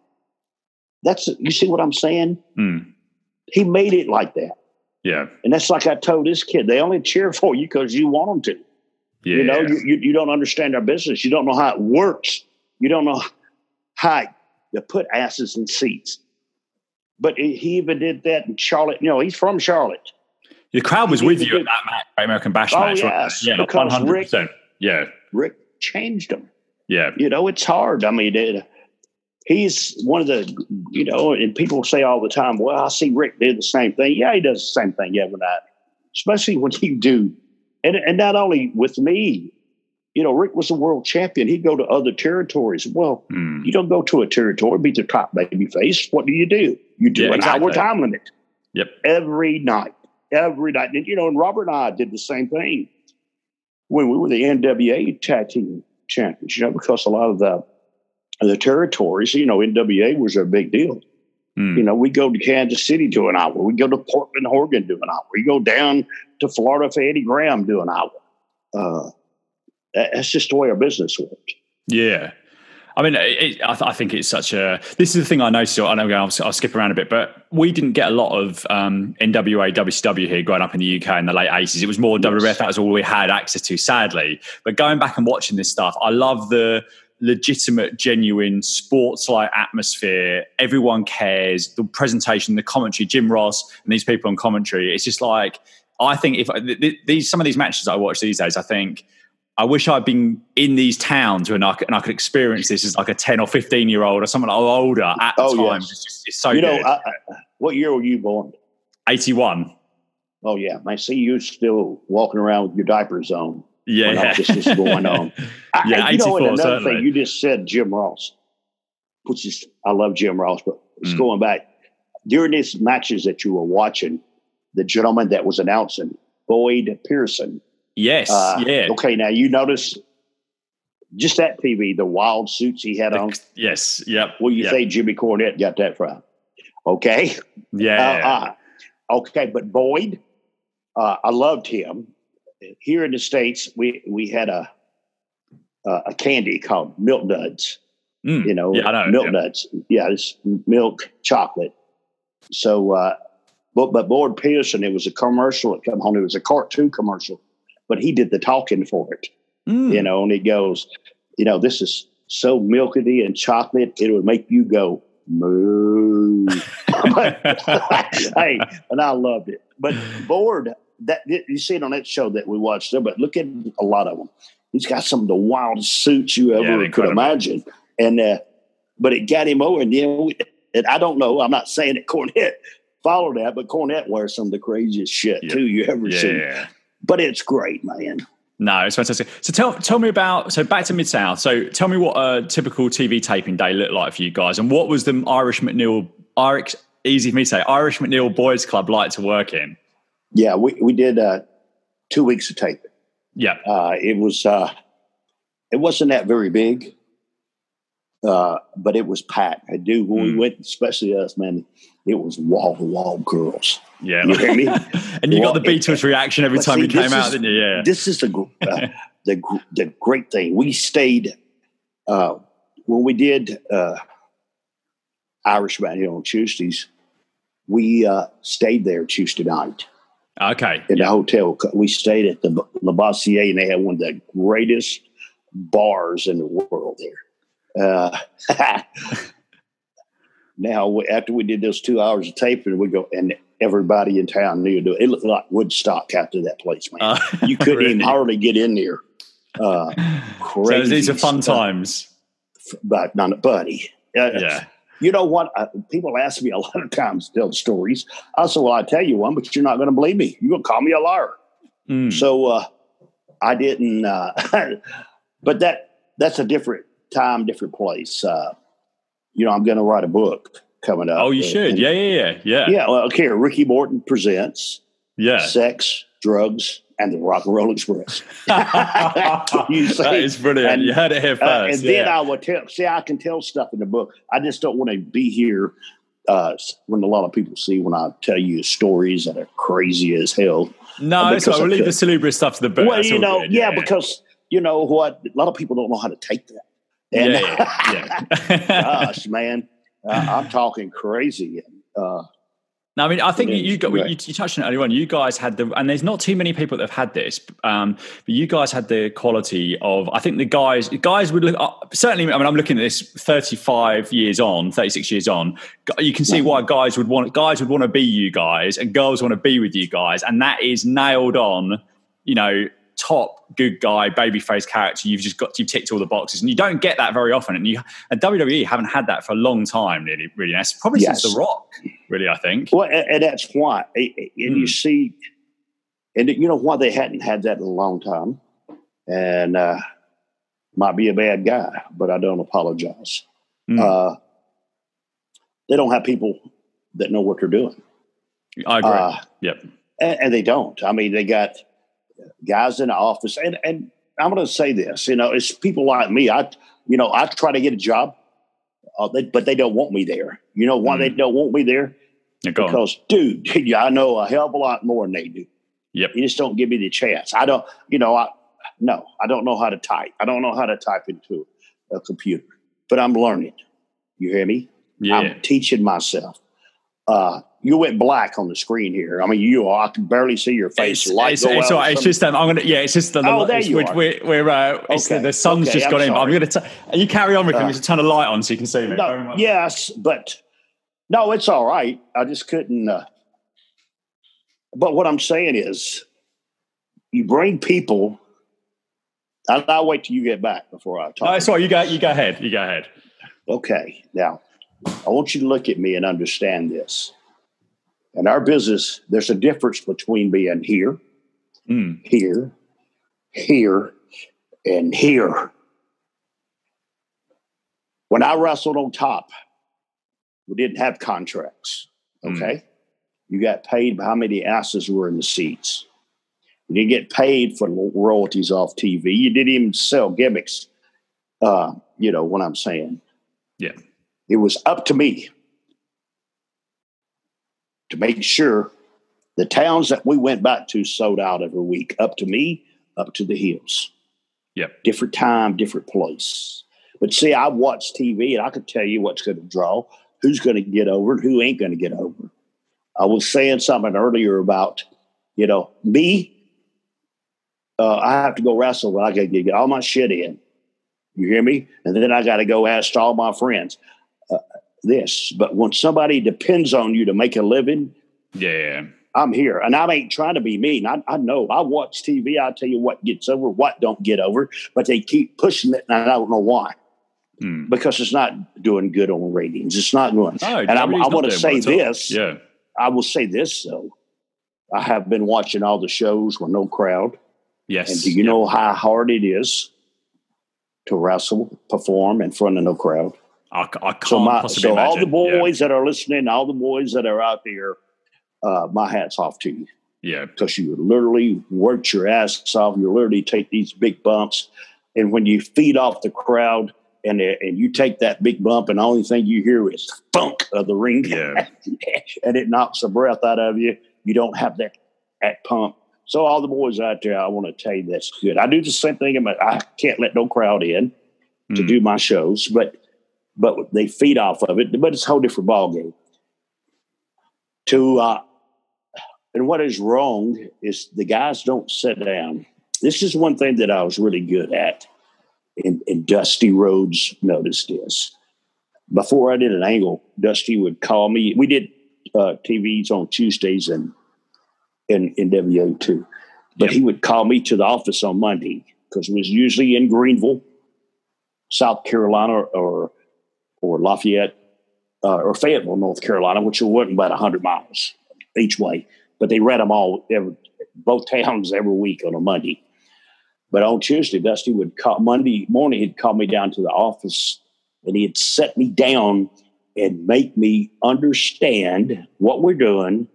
That's you see what I'm saying? Mm. He made it like that. Yeah. And that's like I told this kid, they only cheer for you because you want them to. Yeah. You know, you, you, you don't understand our business. You don't know how it works. You don't know how to put asses in seats. But he he even did that in Charlotte. You know, he's from Charlotte. The crowd was with you at that match, American Bash Oh, match. yes? Yeah, because one hundred percent. Yeah. Rick changed them. Yeah. You know, it's hard. I mean, it, he's one of the, you know, and people say all the time, well, I see Rick did the same thing. Yeah, he does the same thing every night, especially when you do. And, and not only with me, you know, Rick was a world champion. He'd go to other territories. Well, Mm. you don't go to a territory, beat the top baby face. What do you do? You do Yeah, an hour exactly. time limit Yep. every night, every night. And, you know, and Robert and I did the same thing when we were the NWA tag team champions, you know, because a lot of the, the territories, you know, NWA was a big deal. Mm. You know, we go to Kansas City do an hour. We go to Portland, Oregon do an hour. We go down to Florida for Eddie Graham do an hour. Uh, that's just the way our business worked. Yeah. I mean, it, it, I, th- I think it's such a. This is the thing I noticed. I know I'll, I'll skip around a bit, but we didn't get a lot of um, NWA, WCW here growing up in the UK in the late 80s. It was more WWF. That was all we had access to, sadly. But going back and watching this stuff, I love the legitimate, genuine sports like atmosphere. Everyone cares. The presentation, the commentary, Jim Ross and these people on commentary. It's just like, I think if th- th- these some of these matches I watch these days, I think I wish I'd been in these towns when I could, and I could experience this as like a 10 or 15 year old or someone older at the Oh, time. yes. It's, just, it's so you know, good. I, I, what year were you born? 81. Oh, yeah. I see you still walking around with your diapers on. Yeah. all this was going on. I, Yeah, you know, another certainly. thing you just said, Jim Ross, which is I love Jim Ross, but it's Mm. going back during these matches that you were watching. The gentleman that was announcing, Boyd Pierce. Yes. Uh, yeah. Okay, now you notice just that TV, the wild suits he had on. Yes. Yep. Well, you yep. say Jimmy Cornette got that from? Okay, Yeah. uh, uh, okay, but Boyd, uh, I loved him. Here in the states, we we had a uh, a candy called Milk Duds. Mm. You know, Yeah, I know, milk yeah. nuts. Yeah, it's milk chocolate. So, uh, but but Boyd Pierce, it was a commercial It come on. It was a cartoon commercial, but he did the talking for it. Mm. You know, and it goes, you know, this is so milky and chocolate, it would make you go moo. But- hey, and I loved it. But Boyd, that you see it on that show that we watched there. But look at a lot of them. He's got some of the wildest suits you ever they're could imagine. And uh, but it got him over, and then we, and I don't know. I'm not saying that Cornette followed that, but Cornette wears some of the craziest shit Yeah. too you ever seen. But it's great, man. No, it's fantastic. So tell tell me about so back to Mid South. So tell me what a typical TV taping day looked like for you guys, and what was the Irish McNeil Irish easy for me to say Irish McNeil Boys Club like to work in? Yeah, we we did uh, two weeks of tape. Yeah, Uh, it was uh, it wasn't that very big. Uh, but it was packed. I do when we Mm. went, especially us, man. It was wall to wall girls. Yeah. You hear me? and you got the Well, it- Beatles reaction every time see, you came this out, didn't you? Yeah. This is the uh, the the great thing. We stayed uh, when we did uh, Irish Band here on Tuesdays. We uh, stayed there Tuesday night Okay. in the hotel. We stayed at the Le and they had one of the greatest bars in the world there. Uh, now, after we did those two hours of taping, we go, and everybody in town knew it. It looked like Woodstock after that place, man. Uh, you couldn't even hardly get in there. Uh, So these are fun stuff. times. But not buddy. Uh, Yeah. You know what? Uh, people ask me a lot of times to tell stories. I said, "Well, I tell you one, but you're not going to believe me. You're going to call me a liar." Mm. So uh, I didn't. Uh, but that that's a different time, different place. Uh, you know, I'm going to write a book coming up. Oh, you And- should. and- Yeah, yeah, yeah, yeah. yeah. Well, okay. Ricky Morton presents Yeah. sex, drugs, and the Rock and Roll Express. You see? is brilliant. And- you had it here Uh, first. and then. I will tell. See, I can tell stuff in the book. I just don't want to be here uh, when a lot of people see when I tell you stories that are crazy as hell. no, it's. I We'll leave the salubrious stuff to the book. well, That's you know, good. yeah, because you know what, a lot of people don't know how to take that. And yeah, yeah, yeah. gosh, man, uh, I'm talking crazy. Uh, No, I mean, I think Yeah, you got right. you, you touched on it earlier on. You guys had the, and there's not too many people that have had this, um, but you guys had the quality of. I think the guys, guys would look uh, certainly. I mean, I'm looking at this 35 years on, 36 years on. You can see why guys would want guys would want to be you guys, and girls want to be with you guys, and that is nailed on. You know, top good guy, babyface character. You've just got you've ticked all the boxes, and you don't get that very often. And you and WWE haven't had that for a long time, really. Really, that's probably since The Rock. Really, I think. well, and, that's why. And you Mm. see, and you know why they hadn't had that in a long time, and uh, might be a bad guy, but I don't apologize. Mm. Uh, they don't have people that know what they're doing. I agree. Uh, yep. and, and they don't. I mean, they got guys in the office, and and I'm going to say this. You know, it's people like me. I, you know, I try to get a job, uh, they, but they don't want me there. You know why they Mm. don't want me there? Yeah, go on. Because, dude, yeah, I know a hell of a lot more than they do. Yep. You just don't give me the chance. I don't. You know, I no, I don't know how to type. I don't know how to type into a computer, but I'm learning. You hear me? Yeah. I'm teaching myself. Uh, you went black on the screen here. I mean, you are. I can barely see your face. It's, Light it's, go it's, out all or right. It's just um, I'm gonna yeah. It's just the, the Oh, there you we're, are. we're, we're uh, it's the, Okay. the sun's Okay, just I'm got in. but I'm gonna t- you carry on with him. Uh, There's a ton of light on, so you can see me. Very no, yes, but no, it's all right. I just couldn't. Uh, but what I'm saying is, you bring people. And I'll wait till you get back before I talk. No, right. You go. You go ahead. You go ahead. Okay, now I want you to look at me and understand this. In our business, there's a difference between being here, Mm. here, here, and here. When I wrestled on top, we didn't have contracts. Okay. You got paid by how many asses were in the seats. You didn't get paid for royalties off TV. You didn't even sell gimmicks. Uh, you know what I'm saying? Yeah. It was up to me to make sure the towns that we went back to sold out every week. Up to me, up to the hills. Yep. Different time, different place. But see, I watch TV and I can tell you what's going to draw, who's going to get over, and who ain't going to get over. I was saying something earlier about, you know, me. Uh, I have to go wrestle, but I got to get all my shit in. You hear me? And then I got to go ask all my friends this. But when somebody depends on you to make a living, Yeah. I'm here, and I ain't trying to be mean. I, I know. I watch TV. I tell you what gets over, what don't get over, but they keep pushing it, and I don't know why. Mm. Because it's not doing good on ratings. It's not going. No, and I, I want to say well at all. this. Yeah. I will say this though. I have been watching all the shows with no crowd, Yes. and do you Yep. know how hard it is to wrestle, perform in front of no crowd? I, I can't So, my, possibly so all the imagine. Yeah. boys that are listening, all the boys that are out there, uh, my hat's off to you Yeah. because you literally worked your ass off. You literally take these big bumps, and when you feed off the crowd, and and you take that big bump, and the only thing you hear is thunk of the ring, Yeah. and it knocks the breath out of you. You don't have that that pump. So all the boys out there, I want to tell you that's good. I do the same thing. in I can't let no crowd in to Mm. do my shows, but but they feed off of it. But it's a whole different ballgame. To uh, and what is wrong is the guys don't sit down. This is one thing that I was really good at, and, and Dusty Rhodes noticed this. Before I did an angle, Dusty would call me. We did uh, TVs on Tuesdays and in in WO two, but Yep. he would call me to the office on Monday because it was usually in Greenville, South Carolina, or or Lafayette, uh, or Fayetteville, North Carolina, which wasn't about hundred miles each way. But they read them all every, both towns every week on a Monday. But on Tuesday, Dusty would call Monday morning. He'd call me down to the office, and he'd set me down and make me understand what we're doing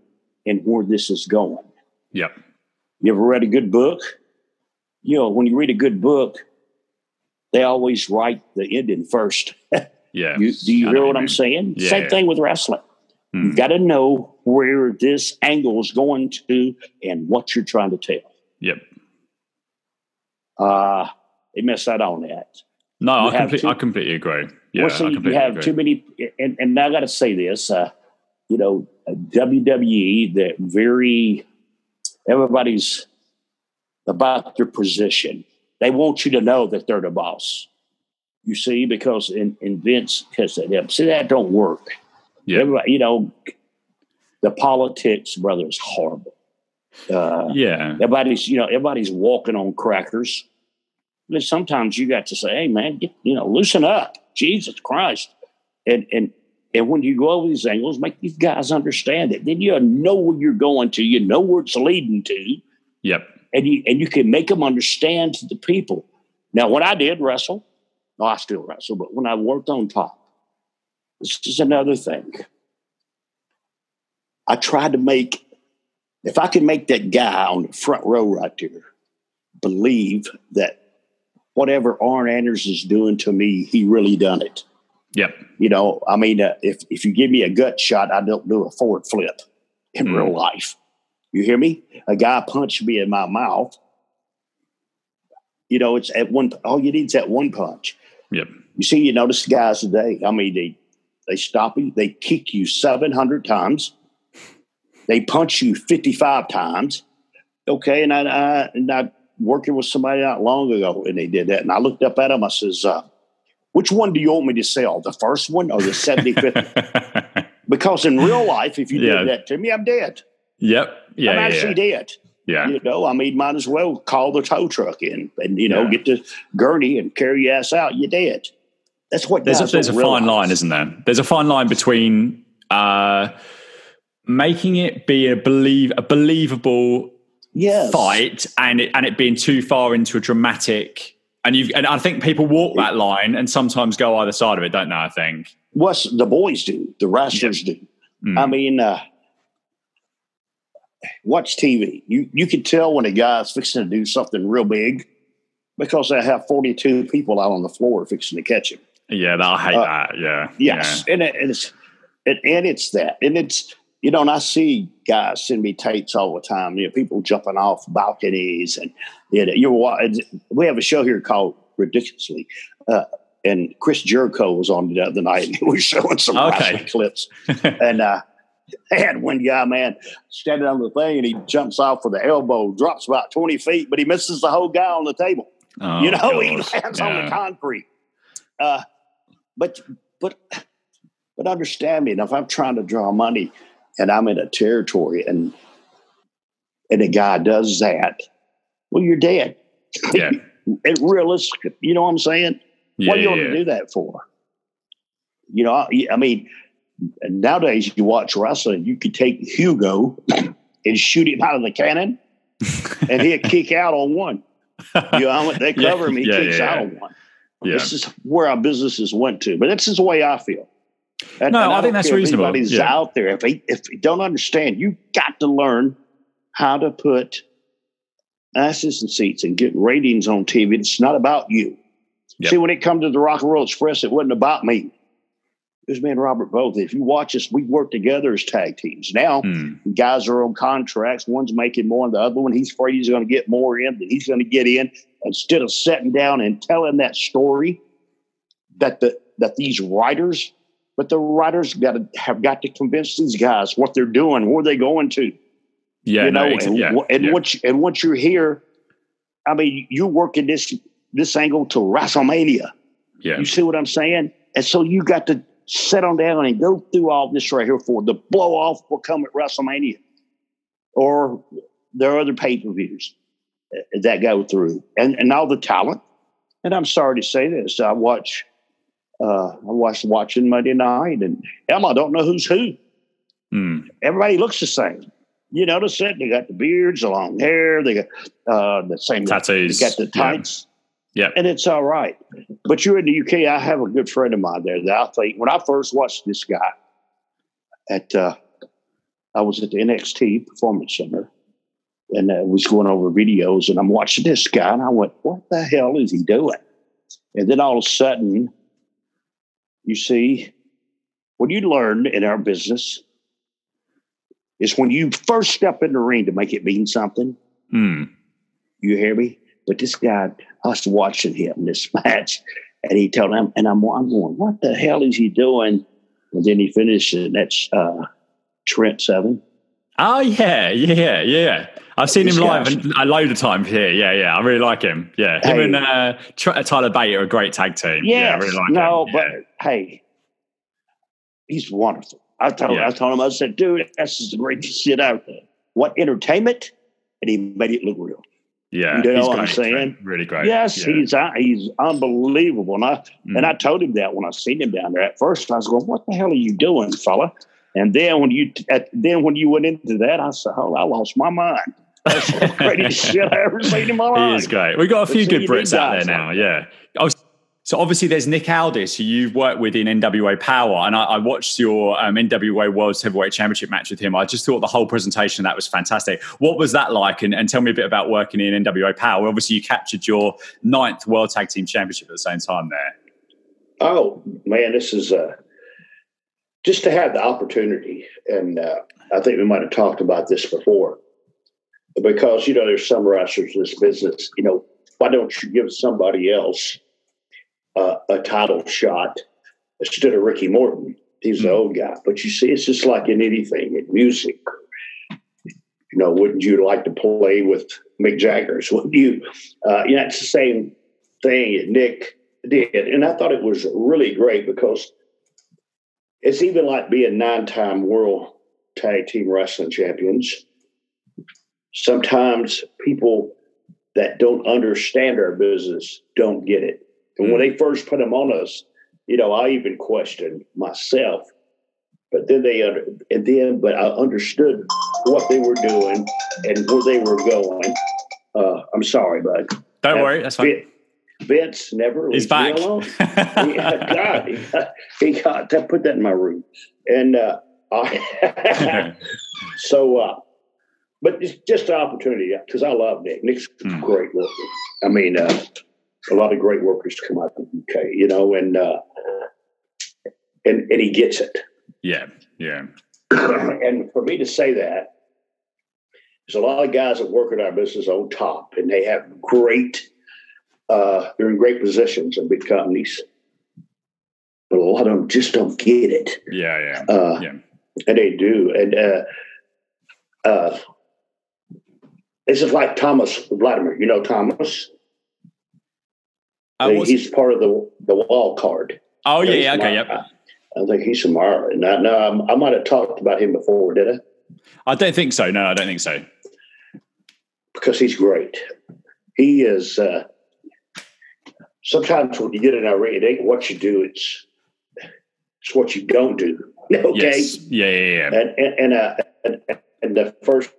and where this is going. Yep. You ever read a good book? You know, when you read a good book, they always write the ending first. Yeah. You, do you I hear what I'm saying? Yeah, Same yeah. thing with wrestling. Mm. You've got to know where this angle is going to and what you're trying to tell. Yep. Uh, they missed out on that. No, You I, have complete, two- I completely agree. Yeah, well, see, I you have agree. too many, and, and I got to say this, uh, you know, WWE, they're very, everybody's about their position. They want you to know that they're the boss. You see, because in, in Vince has said, yeah, see, that don't work. Yeah. Everybody, you know, the politics, brother, is horrible. Uh, Yeah. everybody's, you know, everybody's walking on crackers. But sometimes you got to say, "Hey, man, get, you know, loosen up, Jesus Christ!" And and and when you go over these angles, make these guys understand it. Then you know where you're going to. You know where it's leading to, Yep. and you and you can make them understand to the people. Now, what I did wrestle, no, I still wrestle, but when I worked on top, this is another thing. I tried to make, if I could make that guy on the front row right there believe that whatever Arn Anders is doing to me, he really done it. Yep. You know, I mean, uh, if if you give me a gut shot, I don't do a forward flip in Mm. real life. You hear me? A guy punched me in my mouth. You know, it's at one. All you need is that one punch. Yep. You see, you notice the guys today. I mean, they they stop you, they kick you seven hundred times, they punch you fifty five times. Okay, and I, I and I working with somebody not long ago, and they did that, and I looked up at them. I says, uh, "Which one do you want me to sell? The first one or the seventy fifth? Because in real life, if you Yeah. did that to me, I'm dead. yep. Yeah. I'm yeah, actually yeah. dead. Yeah. You know, I mean, might as well call the tow truck in and you know Yeah. get the gurney and carry your ass out. You're dead. That's what There's a, there's a fine line, isn't there? There's a fine line between uh, making it be a believe a believable Yes. fight and it, and it being too far into a dramatic. And you and I think people walk that line and sometimes go either side of it, don't they? I think. What's the boys do? The wrestlers do. Mm. I mean, uh, watch TV. You you can tell when a guy's fixing to do something real big because they have 42 people out on the floor fixing to catch him. Yeah, I hate Uh, that. Yeah. Yes, and, it, and it's and, and it's that, and it's you know, and I see guys send me tapes all the time. You know, people jumping off balconies, and you know, you're we have a show here called Ridiculousness, uh, and Chris Jericho was on the other night, and he was showing some Okay. clips, and uh, they had one guy, man, standing on the thing, and he jumps off with the elbow, drops about twenty feet, but he misses the whole guy on the table Oh, you know, he God. lands on the concrete. Uh, but but but understand me. Now, if I'm trying to draw money and I'm in a territory and and a guy does that, well, you're dead. Yeah. It realistic, you know what I'm saying? Yeah, what are you yeah, going to do that for? You know, I, I mean, nowadays you watch wrestling, you could take Hugo and shoot him out of the cannon, and he'd kick out on one. You know, they cover him, he yeah, kicks yeah, out yeah. on one. This is where our businesses went to, but this is the way I feel. And, No, and I think don't that's care if reasonable. Anybody's Yeah. out there if they if they don't understand, you got to learn how to put asses in seats and get ratings on TV. It's not about you. Yep. See, when it comes to the Rock and Roll Express, it wasn't about me. It was me and Robert both. If you watch us, we work together as tag teams. Now, Mm. guys are on contracts. One's making more than the other one. He's afraid he's going to get more in than he's going to get in. Instead of sitting down and telling that story, that the that these writers, but the writers got to have got to convince these guys what they're doing, where they going to Yeah, you know, ex- and, yeah, and yeah. once and once you're here, I mean, you're working this this angle to WrestleMania. yeah. You see what I'm saying? And so you got to sit on down and go through all this right here for the blow off will come at WrestleMania, or there are other pay per views that go through, and and all the talent. And I'm sorry to say this, I watch. Uh, I watched watching Monday night, and Emma, I don't know who's who Mm. everybody looks the same. You notice it? They got the beards, the long hair, they got uh, the same Tattoos. They got the tights. Yeah. And it's all right. But you're in the UK. I have a good friend of mine there that I think when I first watched this guy at, uh, I was at the NXT Performance Center and I was going over videos and I'm watching this guy and I went, what the hell is he doing? And then all of a sudden, you see, what you learn in our business is when you first step in the ring to make it mean something. Mm. You hear me? But this guy, I was watching him this match, and he told him, and I'm, I'm going, what the hell is he doing? And then he finished, and that's uh, Trent Seven. Oh yeah, yeah, yeah. I've seen This him live a load of times here. Yeah, yeah. I really like him. Yeah, him Hey. and uh, Tr- Tyler Bate are a great tag team. yeah, I really like him. no, him. but hey, he's wonderful. I told, Yeah. I told him, I said, dude, this is the greatest shit out there. What entertainment? And he made it look real. Yeah, you know what I'm saying? Really great. Yes, yeah. he's uh, he's unbelievable. And I Mm. and I told him that when I seen him down there. At first, I was going, "What the hell are you doing, fella?" And then when you at, then when you went into that, I said, "Oh, I lost my mind." That's the greatest shit I ever seen in my He life. is great. We've got a few good Brits out there now. Yeah. Oh, so obviously there's Nick Aldis, who you've worked with in NWA Power, and I, I watched your um, NWA World Heavyweight Championship match with him. I just thought the whole presentation that was fantastic. What was that like? And, and tell me a bit about working in NWA Power. Obviously, you captured your ninth World Tag Team Championship at the same time there. Oh man, this is uh, just to have the opportunity, and uh, I think we might have talked about this before, because you know there's some wrestlers in this business. You know, why don't you give somebody else uh, a title shot instead of Ricky Morton? He's the Hmm. old guy, but you see, it's just like in anything in music. You know, wouldn't you like to play with Mick Jagger's? Wouldn't you? Uh, you know, it's the same thing that Nick did. And I thought it was really great because it's even like being nine time world tag team wrestling champions. Sometimes people that don't understand our business don't get it. And when they first put them on us, you know, I even questioned myself. But then they under, and then, but I understood what they were doing and where they were going. Uh, I'm sorry, bud. Don't Uh, worry, that's fine. Vince, Vince never He's leaves back. me alone. He- God, he got, he got to put that in my room, and uh, I, so. Uh, but it's just an opportunity because I love Nick. Nick's a Hmm. great worker. I mean, uh, a lot of great workers come out of the UK, you know, and uh, and and he gets it. yeah, yeah. and for me to say that, there's a lot of guys that work in our business on top, and they have great, uh, they're in great positions in big companies, but a lot of them just don't get it, Yeah, yeah. uh, Yeah. and they do. And uh, uh, this is like Thomas Latimer. You know Thomas? Uh, what's- he's part of the the Wild Card. oh, yeah, yeah. Okay, yep. I think he's from Ireland. Now, now I might have talked about him before, did I? I don't think so. No, I don't think so. because he's great. He is. Uh, sometimes when you get in our ring, it ain't what you do; it's it's what you don't do. Okay, Yes. Yeah, yeah, yeah. and and and, uh, and and the first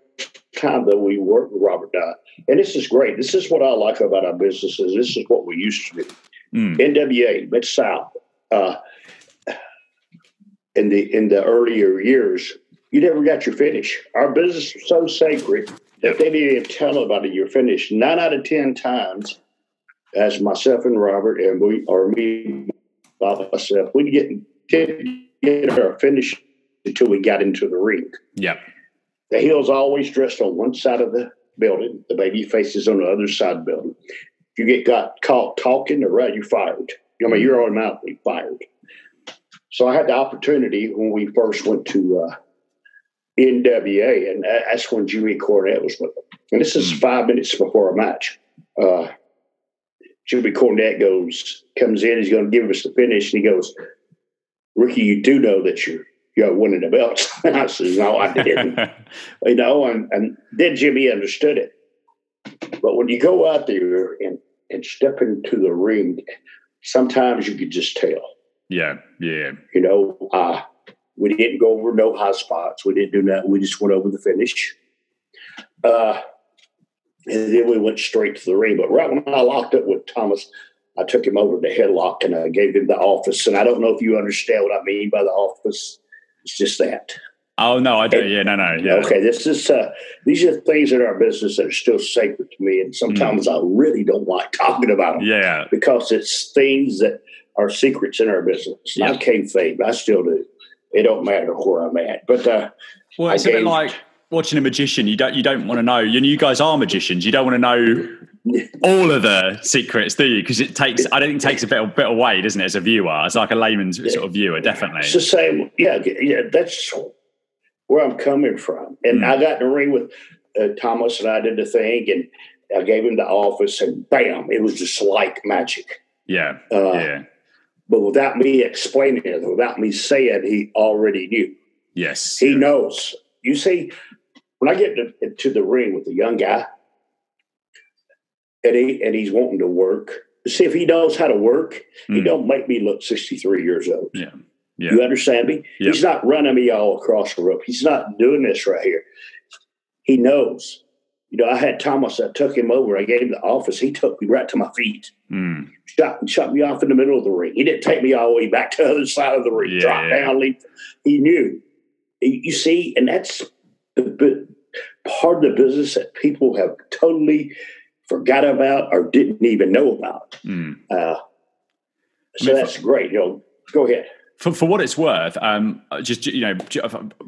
time that we worked with Robert Dodd, and this is great. This is what I like about our businesses. This is what we used to do. Mm. NWA Mid South. Uh, in the in the earlier years, you never got your finish. Our business was so sacred that they didn't even tell anybody you're finished. Nine out of ten times, as myself and Robert, and we or me by myself, we didn't get, get our finish until we got into the ring. Yeah. The heel's always dressed on one side of the building. The baby faces on the other side of the building. If you get got caught talking or right, you're fired. I mean, you're automatically fired. So I had the opportunity when we first went to uh, NWA, and that's when Jimmy Cornette was with them. And this is five minutes before a match. Uh, Jimmy Cornette goes, comes in, he's going to give us the finish, and he goes, Ricky, you do know that you're you're winning the belts. And I said, No, I didn't. you know, and, and then Jimmy understood it. But when you go out there and, and step into the ring, sometimes you could just tell. Yeah, yeah. You know, uh, we didn't go over no high spots. We didn't do that. We just went over the finish. Uh, and then we went straight to the ring. But right when I locked up with Thomas, I took him over to headlock and I gave him the office. And I don't know if you understand what I mean by the office. It's just that. Oh no, I do. And, yeah, no, no. Yeah. Okay, this is uh, these are things in our business that are still sacred to me, and sometimes mm. I really don't like talking about them. Yeah, because it's things that are secrets in our business. Yeah. I kayfabe. I still do. It don't matter where I'm at. But uh, well, it's I a bit like watching a magician. You don't you don't want to know. You, know, you guys are magicians. You don't want to know all of the secrets, do you? Because it takes. I don't think it takes a bit of, bit away, doesn't it? As a viewer, it's like a layman's yeah. sort of viewer, definitely. It's the same. Yeah, yeah. That's where I'm coming from. And mm. I got in the ring with uh, Thomas, and I did the thing, and I gave him the office, and bam, it was just like magic. Yeah. Uh, yeah. But without me explaining it, without me saying, he already knew. Yes. He knows. You see, when I get to, to the ring with a young guy, and he and he's wanting to work, see if he knows how to work. Mm. He don't make me look sixty three years old. Yeah. Yeah. You understand me? He's not running me all across the rope. He's not doing this right here. He knows. You know, I had Thomas. I took him over. I gave him the office. He took me right to my feet. Mm. Shot, shot me off in the middle of the ring. He didn't take me all the way back to the other side of the ring. Yeah, Drop yeah. down, leave. He knew. You see, and that's the part of the business that people have totally forgot about or didn't even know about. Mm. Uh, so I mean, that's great. You know, go ahead for, for what it's worth, um, just you know,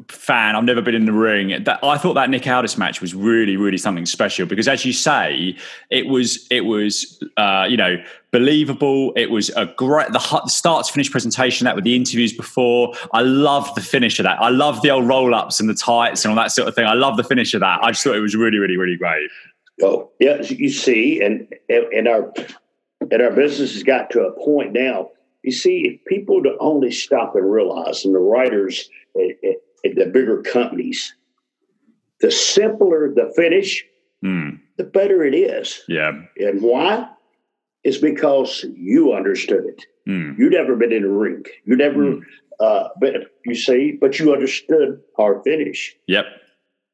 fan. I've never been in the ring. That I thought that Nick Aldis match was really, really something special because, as you say, it was it was uh, you know believable. It was a great the start to finish presentation that with the interviews before. I loved the finish of that. I love the old roll ups and the tights and all that sort of thing. I love the finish of that. I just thought it was really, really, really great. Oh yeah, you see, and and our and our business has got to a point now you see, if people to only stop and realize, and the writers at, at, at the bigger companies, the simpler the finish, mm. the better it is. Yeah. And why? It's because you understood it. Mm. You never been in a ring. You never mm. uh, been, you see, but you understood our finish. Yep.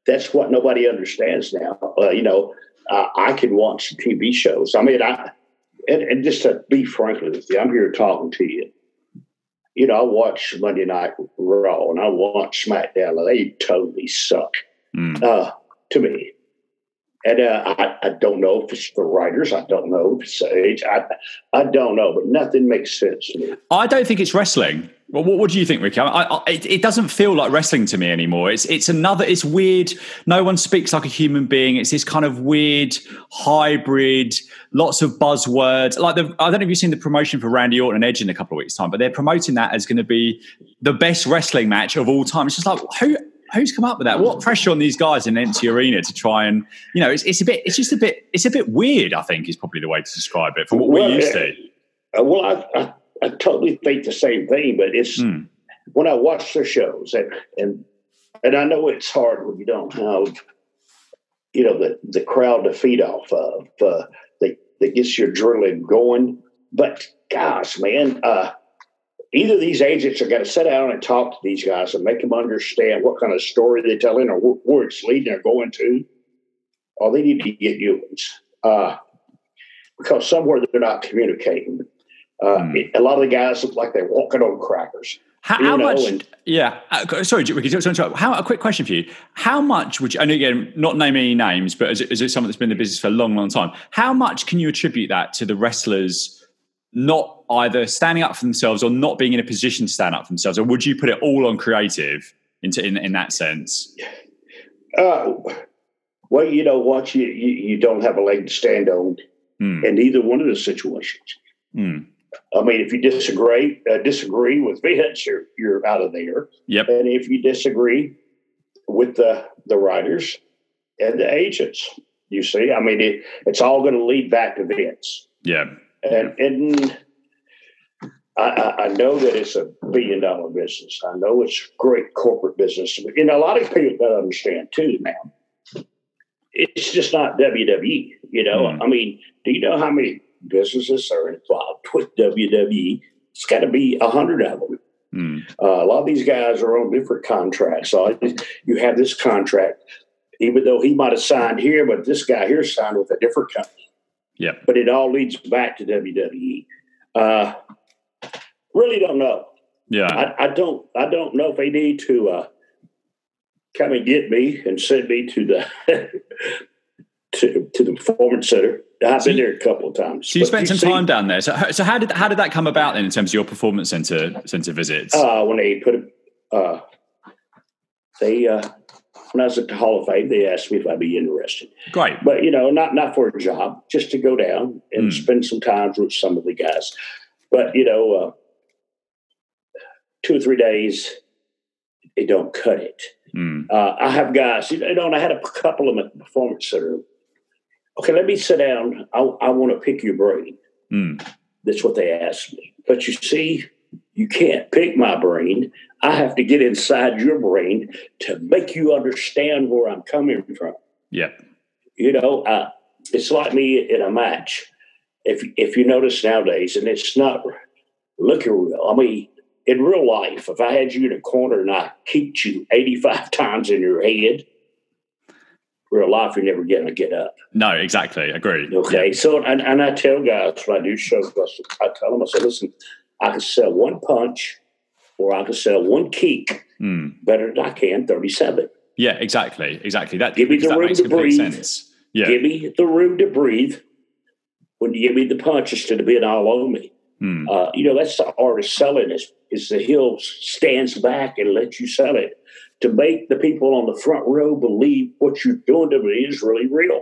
That's what nobody understands now. Uh, you know, uh, I can watch TV shows. I mean, I and, and just to be frank with you, I'm here talking to you. You know, I watch Monday Night Raw and I watch SmackDown. They totally suck mm. uh, to me. And uh, I, I, don't know if it's the writers. I don't know if it's age. I, I don't know, but nothing makes sense to me. I don't think it's wrestling. Well, what, what do you think, Ricky? I, I, it, it, doesn't feel like wrestling to me anymore. It's it's another. It's weird. No one speaks like a human being. It's this kind of weird hybrid. Lots of buzzwords. Like the, I don't know if you've seen the promotion for Randy Orton and Edge in a couple of weeks' time, but they're promoting that as going to be the best wrestling match of all time. It's just like who who's come up with that? What pressure on these guys in an empty arena to try and you know? It's, it's a bit. It's just a bit. It's a bit weird. I think is probably the way to describe it from what well, we're used to. Uh, well, I, I I totally think the same thing, but it's mm. when I watch the shows and and and I know it's hard when you don't have you know the the crowd to feed off of uh, that that gets your adrenaline going. But gosh, man, uh, either these agents are going to sit down and talk to these guys and make them understand what kind of story they're telling or where it's leading or going to, or they need to get new ones. Uh, because somewhere they're not communicating. Uh, mm. it, a lot of the guys look like they're walking on crackers. How, how much? And, yeah, uh, sorry, Ricky. How a quick question for you? How much would you? And again, not naming any names, but is it, is it someone that's been in the business for a long, long time? How much can you attribute that to the wrestlers not either standing up for themselves or not being in a position to stand up for themselves, or would you put it all on creative into in, in that sense? Uh, well, you know what, you, you, you don't have a leg to stand on mm. in either one of the situations. Mm. I mean, if you disagree uh, disagree with Vince, you're you're out of there. Yep. And if you disagree with the the writers and the agents, you see, I mean, it, it's all going to lead back to Vince. Yeah. And and I, I know that it's a billion dollar business. I know it's a great corporate business. And a lot of people don't understand too now. It's just not WWE. You know, mm. I mean, do you know how many businesses are involved with WWE. It's got to be a hundred of them. Mm. Uh, a lot of these guys are on different contracts. So you have this contract, even though he might have signed here, but this guy here signed with a different company. Yeah. But it all leads back to WWE. Uh, really don't know. Yeah. I, I, don't. I don't know if they need to uh, come and get me and send me to the to to the performance center I've so been there a couple of times. So you spent some see, time down there. So, so how did how did that come about then in terms of your performance center center visits? Uh, when they put uh, they uh, when I was at the Hall of Fame, they asked me if I'd be interested. Great, but you know, not not for a job, just to go down and mm. spend some time with some of the guys. But you know, uh, two or three days, they don't cut it. Mm. I have guys, you know, and I had a couple of them at the performance center okay, let me sit down. I, I want to pick your brain. Mm. That's what they asked me. But you see, you can't pick my brain. I have to get inside your brain to make you understand where I'm coming from. Yeah. You know, uh, it's like me in a match. If if you notice nowadays, and it's not looking real. I mean, in real life, if I had you in a corner and I kicked you 85 times in your head, real life, you're never going to get up. No, exactly. Agree. Okay. Yeah. So, and, and I tell guys when I do shows, I tell them, I say, listen, I can sell one punch or I can sell one kick mm. better than I can 37. Yeah, exactly. Exactly. That give me the room to breathe. Sense. Yeah. Give me the room to breathe when you give me the punch instead of being all over me. Mm. Uh, you know, that's the art of selling is, is the heel stands back and lets you sell it to make the people on the front row believe what you're doing to me is really real.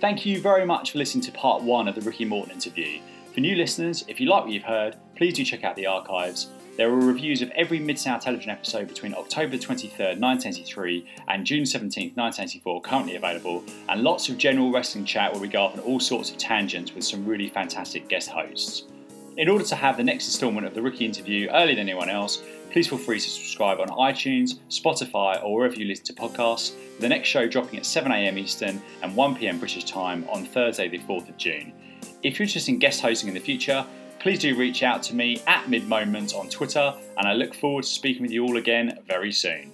Thank you very much for listening to part one of the Ricky Morton interview. For new listeners, if you like what you've heard, please do check out the archives. There are reviews of every Mid South Television episode between October 23rd, 1983 and June 17th, 1984 currently available, and lots of general wrestling chat where we go off on all sorts of tangents with some really fantastic guest hosts. In order to have the next instalment of the Ricky interview earlier than anyone else, please feel free to subscribe on iTunes, Spotify, or wherever you listen to podcasts. The next show dropping at 7am Eastern and 1pm British time on Thursday, the 4th of June. If you're interested in guest hosting in the future, please do reach out to me at MidMoment on Twitter, and I look forward to speaking with you all again very soon.